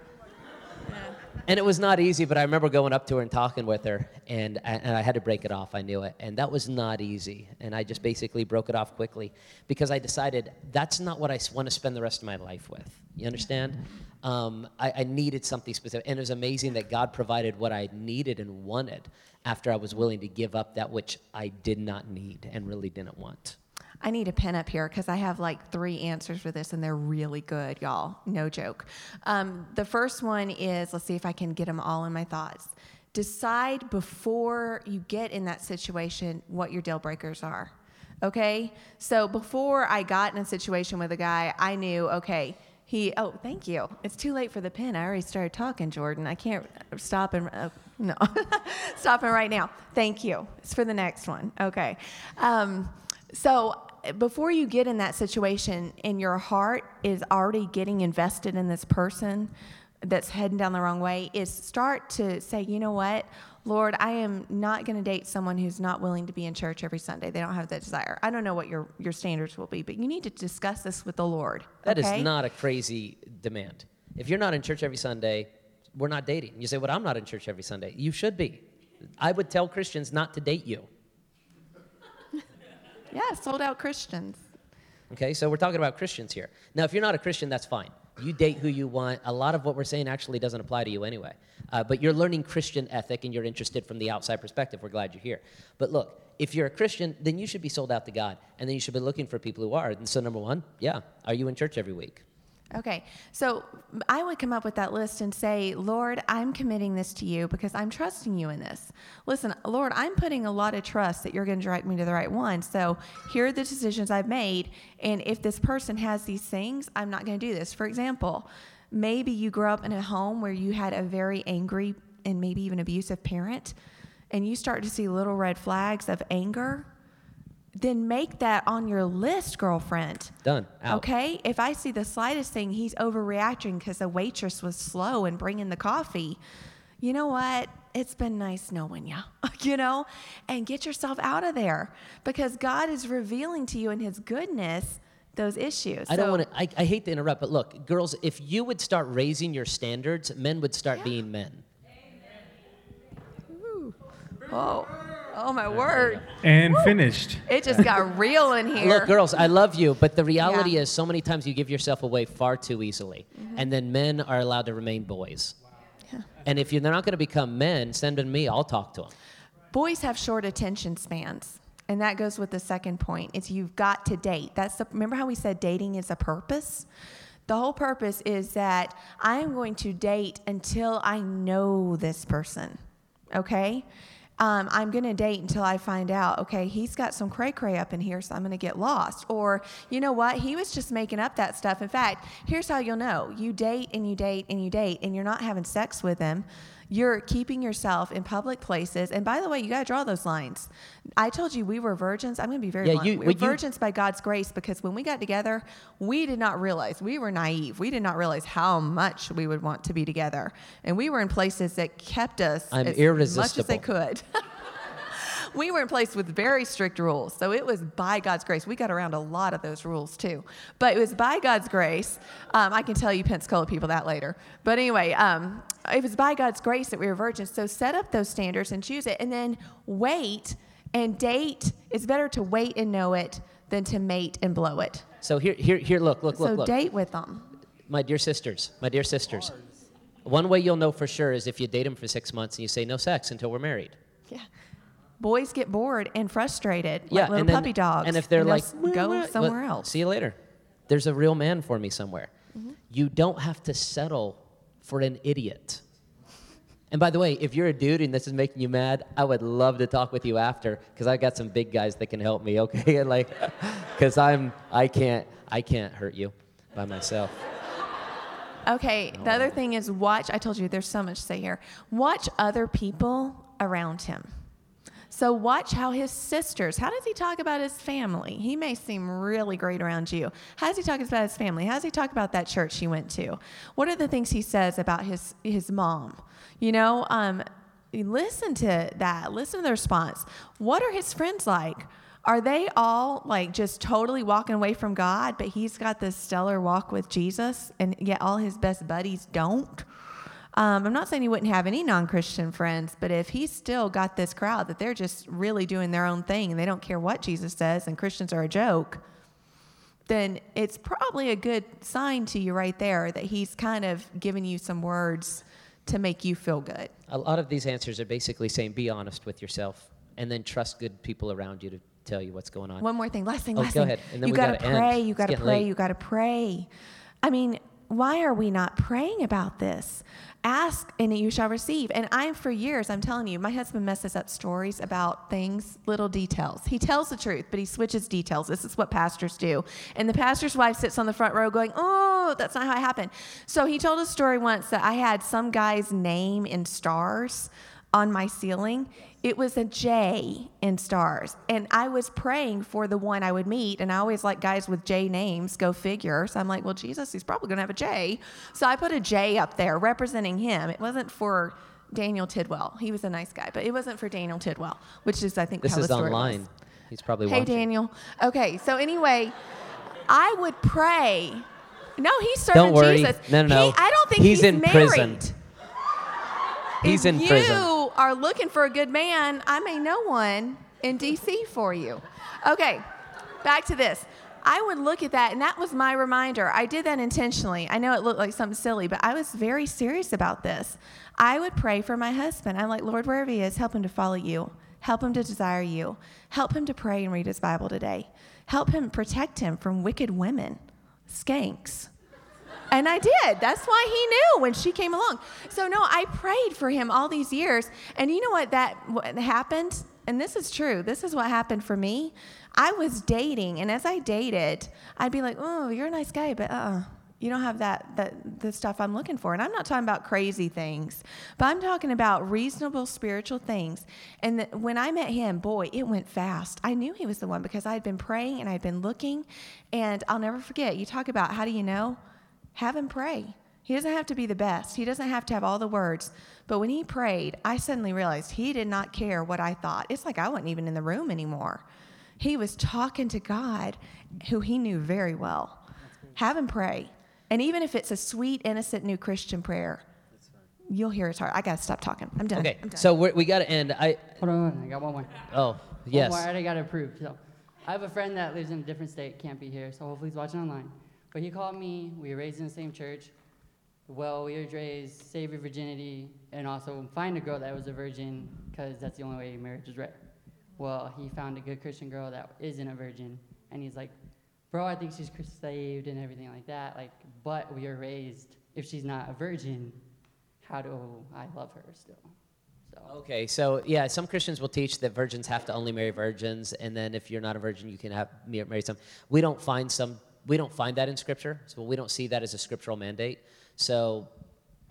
And it was not easy, but I remember going up to her and talking with her, and, and I had to break it off. I knew it. And that was not easy. And I just basically broke it off quickly because I decided that's not what I want to spend the rest of my life with. You understand? Um, I, I needed something specific. And it was amazing that God provided what I needed and wanted after I was willing to give up that which I did not need and really didn't want. I need a pen up here because I have like three answers for this, and they're really good, y'all. No joke. Um, the first one is let's see if I can get them all in my thoughts. Decide before you get in that situation what your deal breakers are. Okay? So before I got in a situation with a guy, I knew, okay, he, oh, thank you. It's too late for the pen. I already started talking, Jordan. I can't stop and, uh, no, stopping right now. Thank you. It's for the next one. Okay. Um, so before you get in that situation and your heart is already getting invested in this person that's heading down the wrong way, is start to say, you know what? Lord, I am not going to date someone who's not willing to be in church every Sunday. They don't have that desire. I don't know what your, your standards will be, but you need to discuss this with the Lord. That is okay? not a crazy demand. If you're not in church every Sunday, we're not dating. You say, Well, I'm not in church every Sunday. You should be. I would tell Christians not to date you. Yeah, sold out Christians. Okay, so we're talking about Christians here. Now, if you're not a Christian, that's fine. You date who you want. A lot of what we're saying actually doesn't apply to you anyway. Uh, but you're learning Christian ethic and you're interested from the outside perspective. We're glad you're here. But look, if you're a Christian, then you should be sold out to God. And then you should be looking for people who are. And so, number one, yeah, are you in church every week? Okay, so I would come up with that list and say, Lord, I'm committing this to you because I'm trusting you in this. Listen, Lord, I'm putting a lot of trust that you're going to direct me to the right one. So here are the decisions I've made. And if this person has these things, I'm not going to do this. For example, maybe you grew up in a home where you had a very angry and maybe even abusive parent, and you start to see little red flags of anger. Then make that on your list, girlfriend. Done. Out. Okay, if I see the slightest thing, he's overreacting because the waitress was slow in bringing the coffee. You know what? It's been nice knowing you, you know, and get yourself out of there because God is revealing to you in His goodness those issues. I don't want to, I, I hate to interrupt, but look, girls, if you would start raising your standards, men would start being men. Oh, oh my word! And finished. It just got real in here. Look, girls, I love you, but the reality Yeah. is so many times you give yourself away far too easily. Mm-hmm. And then men are allowed to remain boys. yeah And if you're, they're not going to become men, send them to me. I'll talk to them. boys have short attention spans and that goes with the second point it's you've got to date that's the remember how we said dating is a purpose the whole purpose is that i am going to date until i know this person okay um, I'm going to date until I find out, okay, he's got some cray cray up in here, so I'm going to get lost. Or, you know what? He was just making up that stuff. In fact, here's how you'll know you date and you date and you date, and you're not having sex with him. You're keeping yourself in public places. And by the way, you got to draw those lines. I told you we were virgins. I'm going to be very Yeah, blunt. you- we were when you- virgins by God's grace because when we got together, we did not realize, we were naive. We did not realize how much we would want to be together. And we were in places that kept us I'm as much as they could. we were in place with very strict rules. So it was by God's grace. We got around a lot of those rules too. But it was by God's grace. Um, I can tell you Pensacola people that later. But anyway, um, it was by God's grace that we were virgins. So set up those standards and choose it. And then wait and date. It's better to wait and know it than to mate and blow it. So here, here, here. Look, look, look, so look. date with them. My dear sisters, my dear sisters. One way you'll know for sure is if you date them for six months and you say no sex until we're married. Yeah. Boys get bored and frustrated, like little and then, puppy dogs. And if they're they'll like, go meh," somewhere well, else. See you later. There's a real man for me somewhere. Mm-hmm. You don't have to settle for an idiot. And by the way, if you're a dude and this is making you mad, I would love to talk with you after because I got some big guys that can help me. Okay, and like, because I'm I can't I can't hurt you by myself. Okay, the other thing is watch. I told you there's so much to say here. Watch other people around him. So watch how his sisters, how does he talk about his family? He may seem really great around you. How does he talk about his family? How does he talk about that church he went to? What are the things he says about his his mom? You know, um, listen to that. Listen to the response. What are his friends like? Are they all like just totally walking away from God, but he's got this stellar walk with Jesus, and yet all his best buddies don't? Um, I'm not saying he wouldn't have any non Christian friends, but if he's still got this crowd that they're just really doing their own thing and they don't care what Jesus says and Christians are a joke, then it's probably a good sign to you right there that he's kind of giving you some words to make you feel good. A lot of these answers are basically saying be honest with yourself and then trust good people around you to tell you what's going on. One more thing, last thing, Oh, last go thing. ahead, and then you we gotta gotta end. pray. You gotta pray. late. You gotta pray. I mean, why are we not praying about this? Ask and you shall receive. And I'm for years, I'm telling you, my husband messes up stories about things, little details. He tells the truth, but he switches details. This is what pastors do. And the pastor's wife sits on the front row going, Oh, that's not how it happened. So he told a story once that I had some guy's name in stars on my ceiling. It was a J in stars. And I was praying for the one I would meet. And I always like guys with J names, go figure. So I'm like, well, Jesus, he's probably going to have a J. So I put a J up there representing him. It wasn't for Daniel Tidwell. He was a nice guy, but it wasn't for Daniel Tidwell, which is, I think, This how is the story online. was. He's probably Hey, watching. Daniel. Okay, so anyway, I would pray. No, he's serving Don't worry. Jesus. No, no, no. He, I don't think He's he's, in married. prison. He's if in you prison. are looking for a good man, I may know one in DC for you. Okay, back to this. I would look at that, and that was my reminder. I did that intentionally. I know it looked like something silly, but I was very serious about this. I would pray for my husband. I'm like, Lord, wherever he is, help him to follow you. Help him to desire you. Help him to pray and read his Bible today. Help him protect him from wicked women, skanks. And I did. That's why he knew when she came along. So no, I prayed for him all these years. And you know what that what happened? And this is true. This is what happened for me. I was dating, and as I dated, I'd be like, "Oh, you're a nice guy, but uh, you don't have that that the stuff I'm looking for." And I'm not talking about crazy things, but I'm talking about reasonable spiritual things. And that when I met him, boy, it went fast. I knew he was the one because I'd been praying and I'd been looking, and I'll never forget. You talk about how do you know? Have him pray. He doesn't have to be the best, he doesn't have to have all the words. But when he prayed, I suddenly realized he did not care what I thought. It's like I wasn't even in the room anymore. He was talking to God, who he knew very well. Have him pray. And even if it's a sweet, innocent new Christian prayer, you'll hear his heart. I got to stop talking. I'm done. Okay, I'm done. so we're, we got to end. I Hold on, I got one more. oh yes. One more, I already got it approved. So, I have a friend that lives in a different state, can't be here, so hopefully he's watching online. But he called me. We were raised in the same church. Well, we were raised save your virginity and also find a girl that was a virgin because that's the only way marriage is right. Well, he found a good Christian girl that isn't a virgin, and he's like, "Bro, I think she's saved and everything like that. Like, but we are raised. If she's not a virgin, how do I love her still?" Okay, so yeah, some Christians will teach that virgins have to only marry virgins, and then if you're not a virgin, you can have marry some. We don't find some. We don't find that in Scripture, so we don't see that as a scriptural mandate. So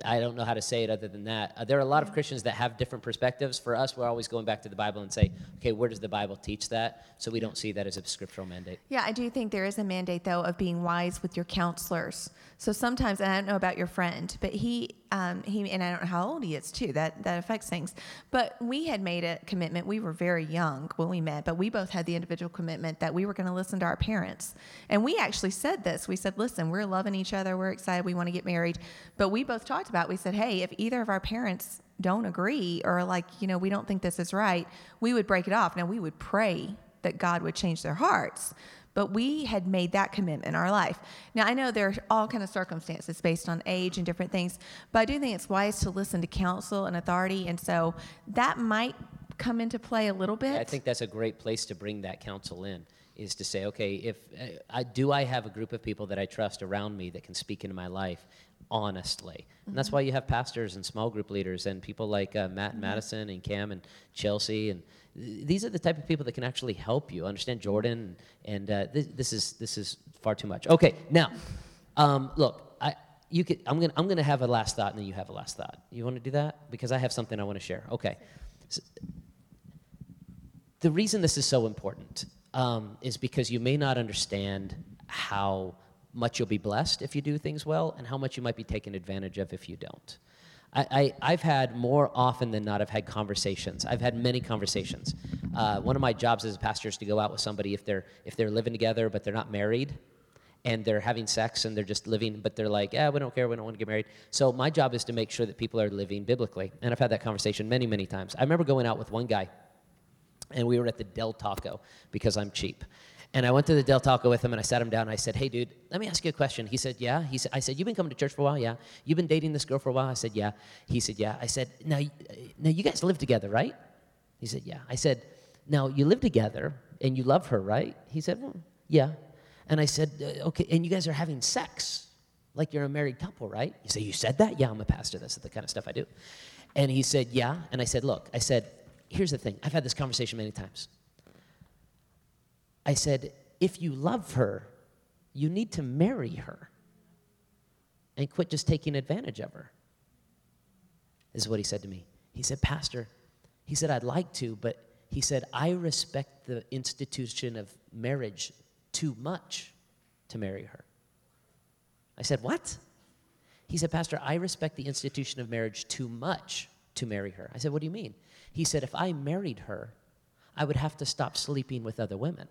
I don't know how to say it other than that. Uh, there are a lot of Christians that have different perspectives. For us, we're always going back to the Bible and say, okay, where does the Bible teach that? So we don't see that as a scriptural mandate. Yeah, I do think there is a mandate, though, of being wise with your counselors. So sometimes, and I don't know about your friend, but he, um, he, and I don't know how old he is too. That that affects things. But we had made a commitment. We were very young when we met, but we both had the individual commitment that we were going to listen to our parents. And we actually said this. We said, "Listen, we're loving each other. We're excited. We want to get married." But we both talked about. We said, "Hey, if either of our parents don't agree or like you know we don't think this is right, we would break it off. Now we would pray." That God would change their hearts but we had made that commitment in our life. Now I know there are all kind of circumstances based on age and different things, but I do think it's wise to listen to counsel and authority, and so that might come into play a little bit. I think that's a great place to bring that counsel in is to say, okay, if uh, I do, I have a group of people that I trust around me that can speak into my life honestly, and that's Mhm. why you have pastors and small group leaders and people like uh, Matt and Mhm. Madison and Cam and Chelsea and these are the type of people that can actually help you understand Jordan and uh, this, this is this is far too much. Okay, now, um, look, I you could I'm gonna I'm gonna have a last thought and then you have a last thought. You want to do that because I have something I want to share. Okay. S- the reason this is so important um, is because you may not understand how much you'll be blessed if you do things well and how much you might be taken advantage of if you don't. I, I, have had more often than not, I've had conversations. I've had many conversations. Uh, one of my jobs as a pastor is to go out with somebody if they're, if they're living together but they're not married and they're having sex and they're just living, but they're like, yeah, we don't care, we don't want to get married. So my job is to make sure that people are living biblically. And I've had that conversation many, many times. I remember going out with one guy and we were at the Del Taco because I'm cheap. And I went to the Del Taco with him and I sat him down and I said, Hey, dude, let me ask you a question. He said, Yeah. He said, I said, You've been coming to church for a while? Yeah. You've been dating this girl for a while? I said, Yeah. He said, Yeah. I said, Now, now you guys live together, right? He said, Yeah. I said, Now you live together and you love her, right? He said, Yeah. And I said, uh, Okay, and you guys are having sex like you're a married couple, right? He said, You said that? Yeah, I'm a pastor. That's the kind of stuff I do. And he said, Yeah. And I said, Look, I said, Here's the thing. I've had this conversation many times. I said, if you love her, you need to marry her and quit just taking advantage of her. This is what he said to me. He said, Pastor, he said, I'd like to, but he said, I respect the institution of marriage too much to marry her. I said, What? He said, Pastor, I respect the institution of marriage too much to marry her. I said, What do you mean? He said, If I married her, I would have to stop sleeping with other women.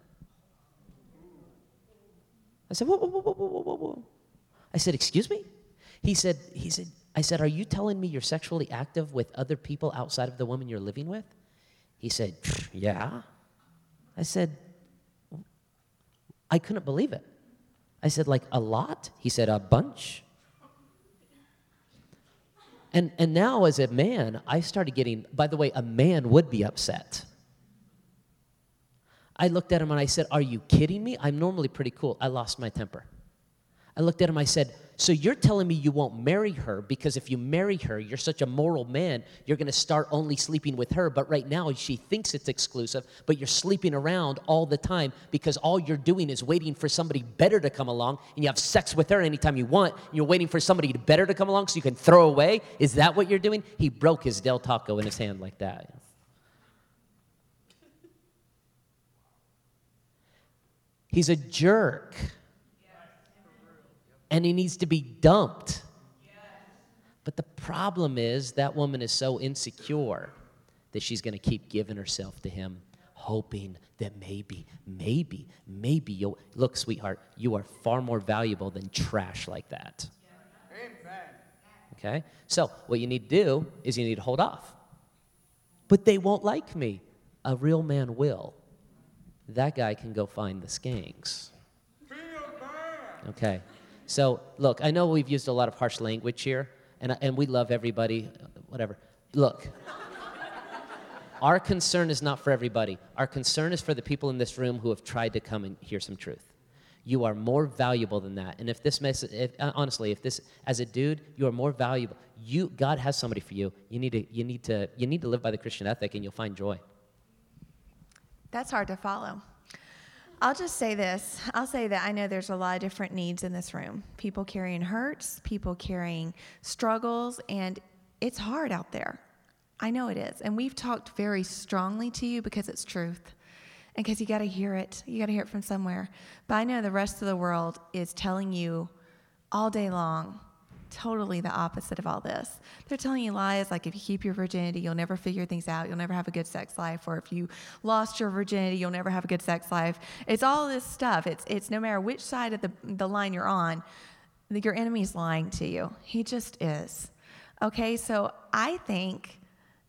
I said, whoa, whoa, whoa, whoa, whoa, whoa, whoa. I said, excuse me? He said, he said, I said, are you telling me you're sexually active with other people outside of the woman you're living with? He said, yeah. I said, I couldn't believe it. I said, like a lot? He said, a bunch. And, and now, as a man, I started getting, by the way, a man would be upset. I looked at him and I said, Are you kidding me? I'm normally pretty cool. I lost my temper. I looked at him, I said, So you're telling me you won't marry her because if you marry her, you're such a moral man, you're to start only sleeping with her. But right now, she thinks it's exclusive, but you're sleeping around all the time because all you're doing is waiting for somebody better to come along and you have sex with her anytime you want. You're waiting for somebody better to come along so you can throw away. Is that what you're doing? He broke his Del Taco in his hand like that. He's a jerk. And he needs to be dumped. But the problem is that woman is so insecure that she's going to keep giving herself to him, hoping that maybe, maybe, maybe you'll. Look, sweetheart, you are far more valuable than trash like that. Okay? So, what you need to do is you need to hold off. But they won't like me. A real man will that guy can go find the skanks. Okay. So, look, I know we've used a lot of harsh language here, and, and we love everybody, whatever. Look, our concern is not for everybody. Our concern is for the people in this room who have tried to come and hear some truth. You are more valuable than that. And if this mess, if, uh, honestly, if this, as a dude, you are more valuable. You, God has somebody for you. You need to, you need to, you need to live by the Christian ethic, and you'll find joy. That's hard to follow. I'll just say this. I'll say that I know there's a lot of different needs in this room. People carrying hurts, people carrying struggles, and it's hard out there. I know it is. And we've talked very strongly to you because it's truth. And because you got to hear it. You got to hear it from somewhere. But I know the rest of the world is telling you all day long totally the opposite of all this. They're telling you lies like if you keep your virginity, you'll never figure things out, you'll never have a good sex life, or if you lost your virginity, you'll never have a good sex life. It's all this stuff. It's it's no matter which side of the, the line you're on, your enemy's lying to you. He just is. Okay, so I think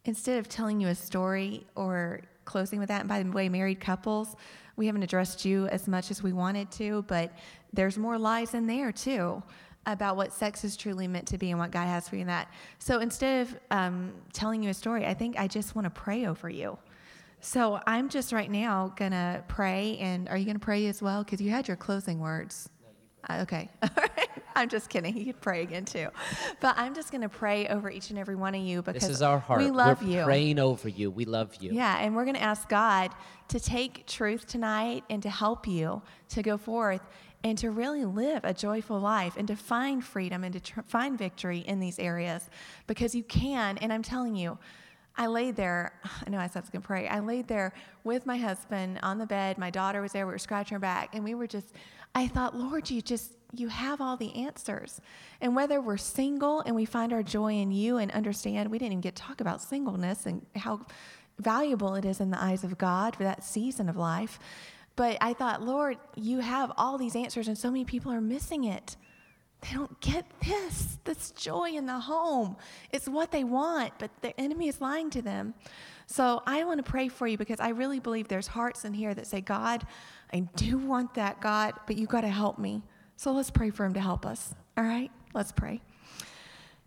instead of telling you a story or closing with that, and by the way, married couples, we haven't addressed you as much as we wanted to, but there's more lies in there too about what sex is truly meant to be and what God has for you in that. So instead of um, telling you a story, I think I just want to pray over you. So I'm just right now going to pray. And are you going to pray as well? Because you had your closing words. Uh, okay. All right. I'm just kidding. You could pray again too. But I'm just going to pray over each and every one of you because this is our heart. we love We're you. praying over you. We love you. Yeah, and we're going to ask God to take truth tonight and to help you to go forth and to really live a joyful life and to find freedom and to tr- find victory in these areas because you can. And I'm telling you, I laid there, I know I said I was going to pray. I laid there with my husband on the bed. My daughter was there. We were scratching her back. And we were just, I thought, Lord, you just, you have all the answers. And whether we're single and we find our joy in you and understand, we didn't even get to talk about singleness and how valuable it is in the eyes of God for that season of life. But I thought, Lord, you have all these answers, and so many people are missing it. They don't get this, this joy in the home. It's what they want, but the enemy is lying to them. So I want to pray for you because I really believe there's hearts in here that say, God, I do want that, God, but you got to help me. So let's pray for him to help us. All right? Let's pray.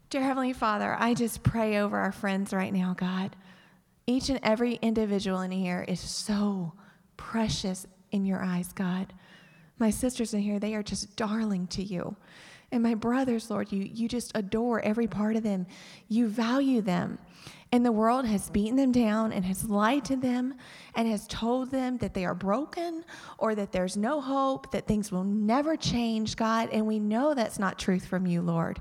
Dear Heavenly Father, I just pray over our friends right now, God. Each and every individual in here is so precious in your eyes, God. My sisters in here, they are just darling to you. And my brothers, Lord, you, you just adore every part of them. You value them. And the world has beaten them down and has lied to them and has told them that they are broken or that there's no hope, that things will never change, God. And we know that's not truth from you, Lord.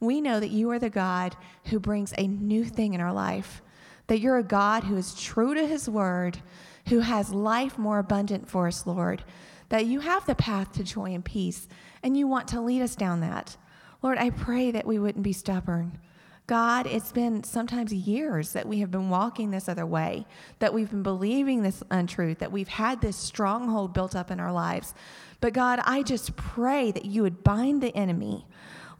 We know that you are the God who brings a new thing in our life, that you're a God who is true to his word, who has life more abundant for us, Lord, that you have the path to joy and peace, and you want to lead us down that. Lord, I pray that we wouldn't be stubborn. God, it's been sometimes years that we have been walking this other way, that we've been believing this untruth, that we've had this stronghold built up in our lives. But God, I just pray that you would bind the enemy.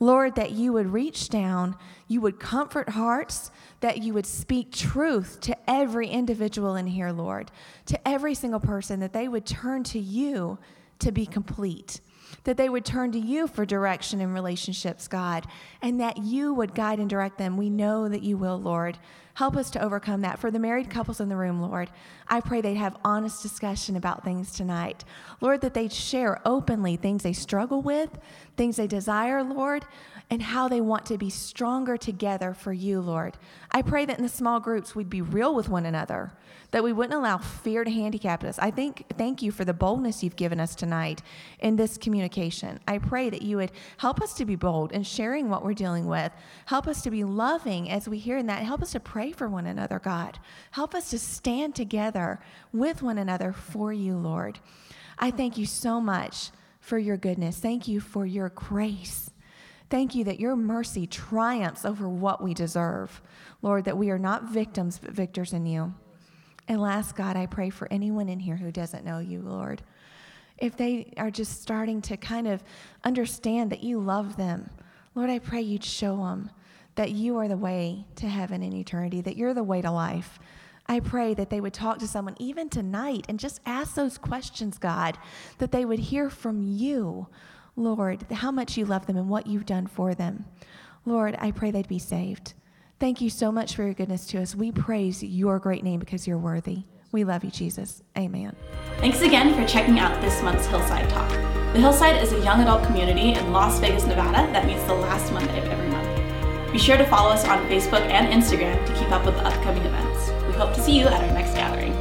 Lord, that you would reach down, you would comfort hearts, that you would speak truth to every individual in here, Lord, to every single person, that they would turn to you to be complete, that they would turn to you for direction in relationships, God, and that you would guide and direct them. We know that you will, Lord. Help us to overcome that. For the married couples in the room, Lord, I pray they'd have honest discussion about things tonight. Lord, that they'd share openly things they struggle with, things they desire, Lord, and how they want to be stronger together for you, Lord. I pray that in the small groups we'd be real with one another, that we wouldn't allow fear to handicap us. I think thank you for the boldness you've given us tonight in this communication. I pray that you would help us to be bold in sharing what we're dealing with. Help us to be loving as we hear in that. Help us to pray for one another, God. Help us to stand together with one another for you, Lord. I thank you so much for your goodness. Thank you for your grace. Thank you that your mercy triumphs over what we deserve. Lord, that we are not victims, but victors in you. And last, God, I pray for anyone in here who doesn't know you, Lord. If they are just starting to kind of understand that you love them, Lord, I pray you'd show them that you are the way to heaven and eternity, that you're the way to life. I pray that they would talk to someone even tonight and just ask those questions, God, that they would hear from you, Lord, how much you love them and what you've done for them. Lord, I pray they'd be saved. Thank you so much for your goodness to us. We praise your great name because you're worthy. We love you, Jesus. Amen. Thanks again for checking out this month's Hillside Talk. The Hillside is a young adult community in Las Vegas, Nevada that meets the last Monday of every month. Be sure to follow us on Facebook and Instagram to keep up with the upcoming events. We hope to see you at our next gathering.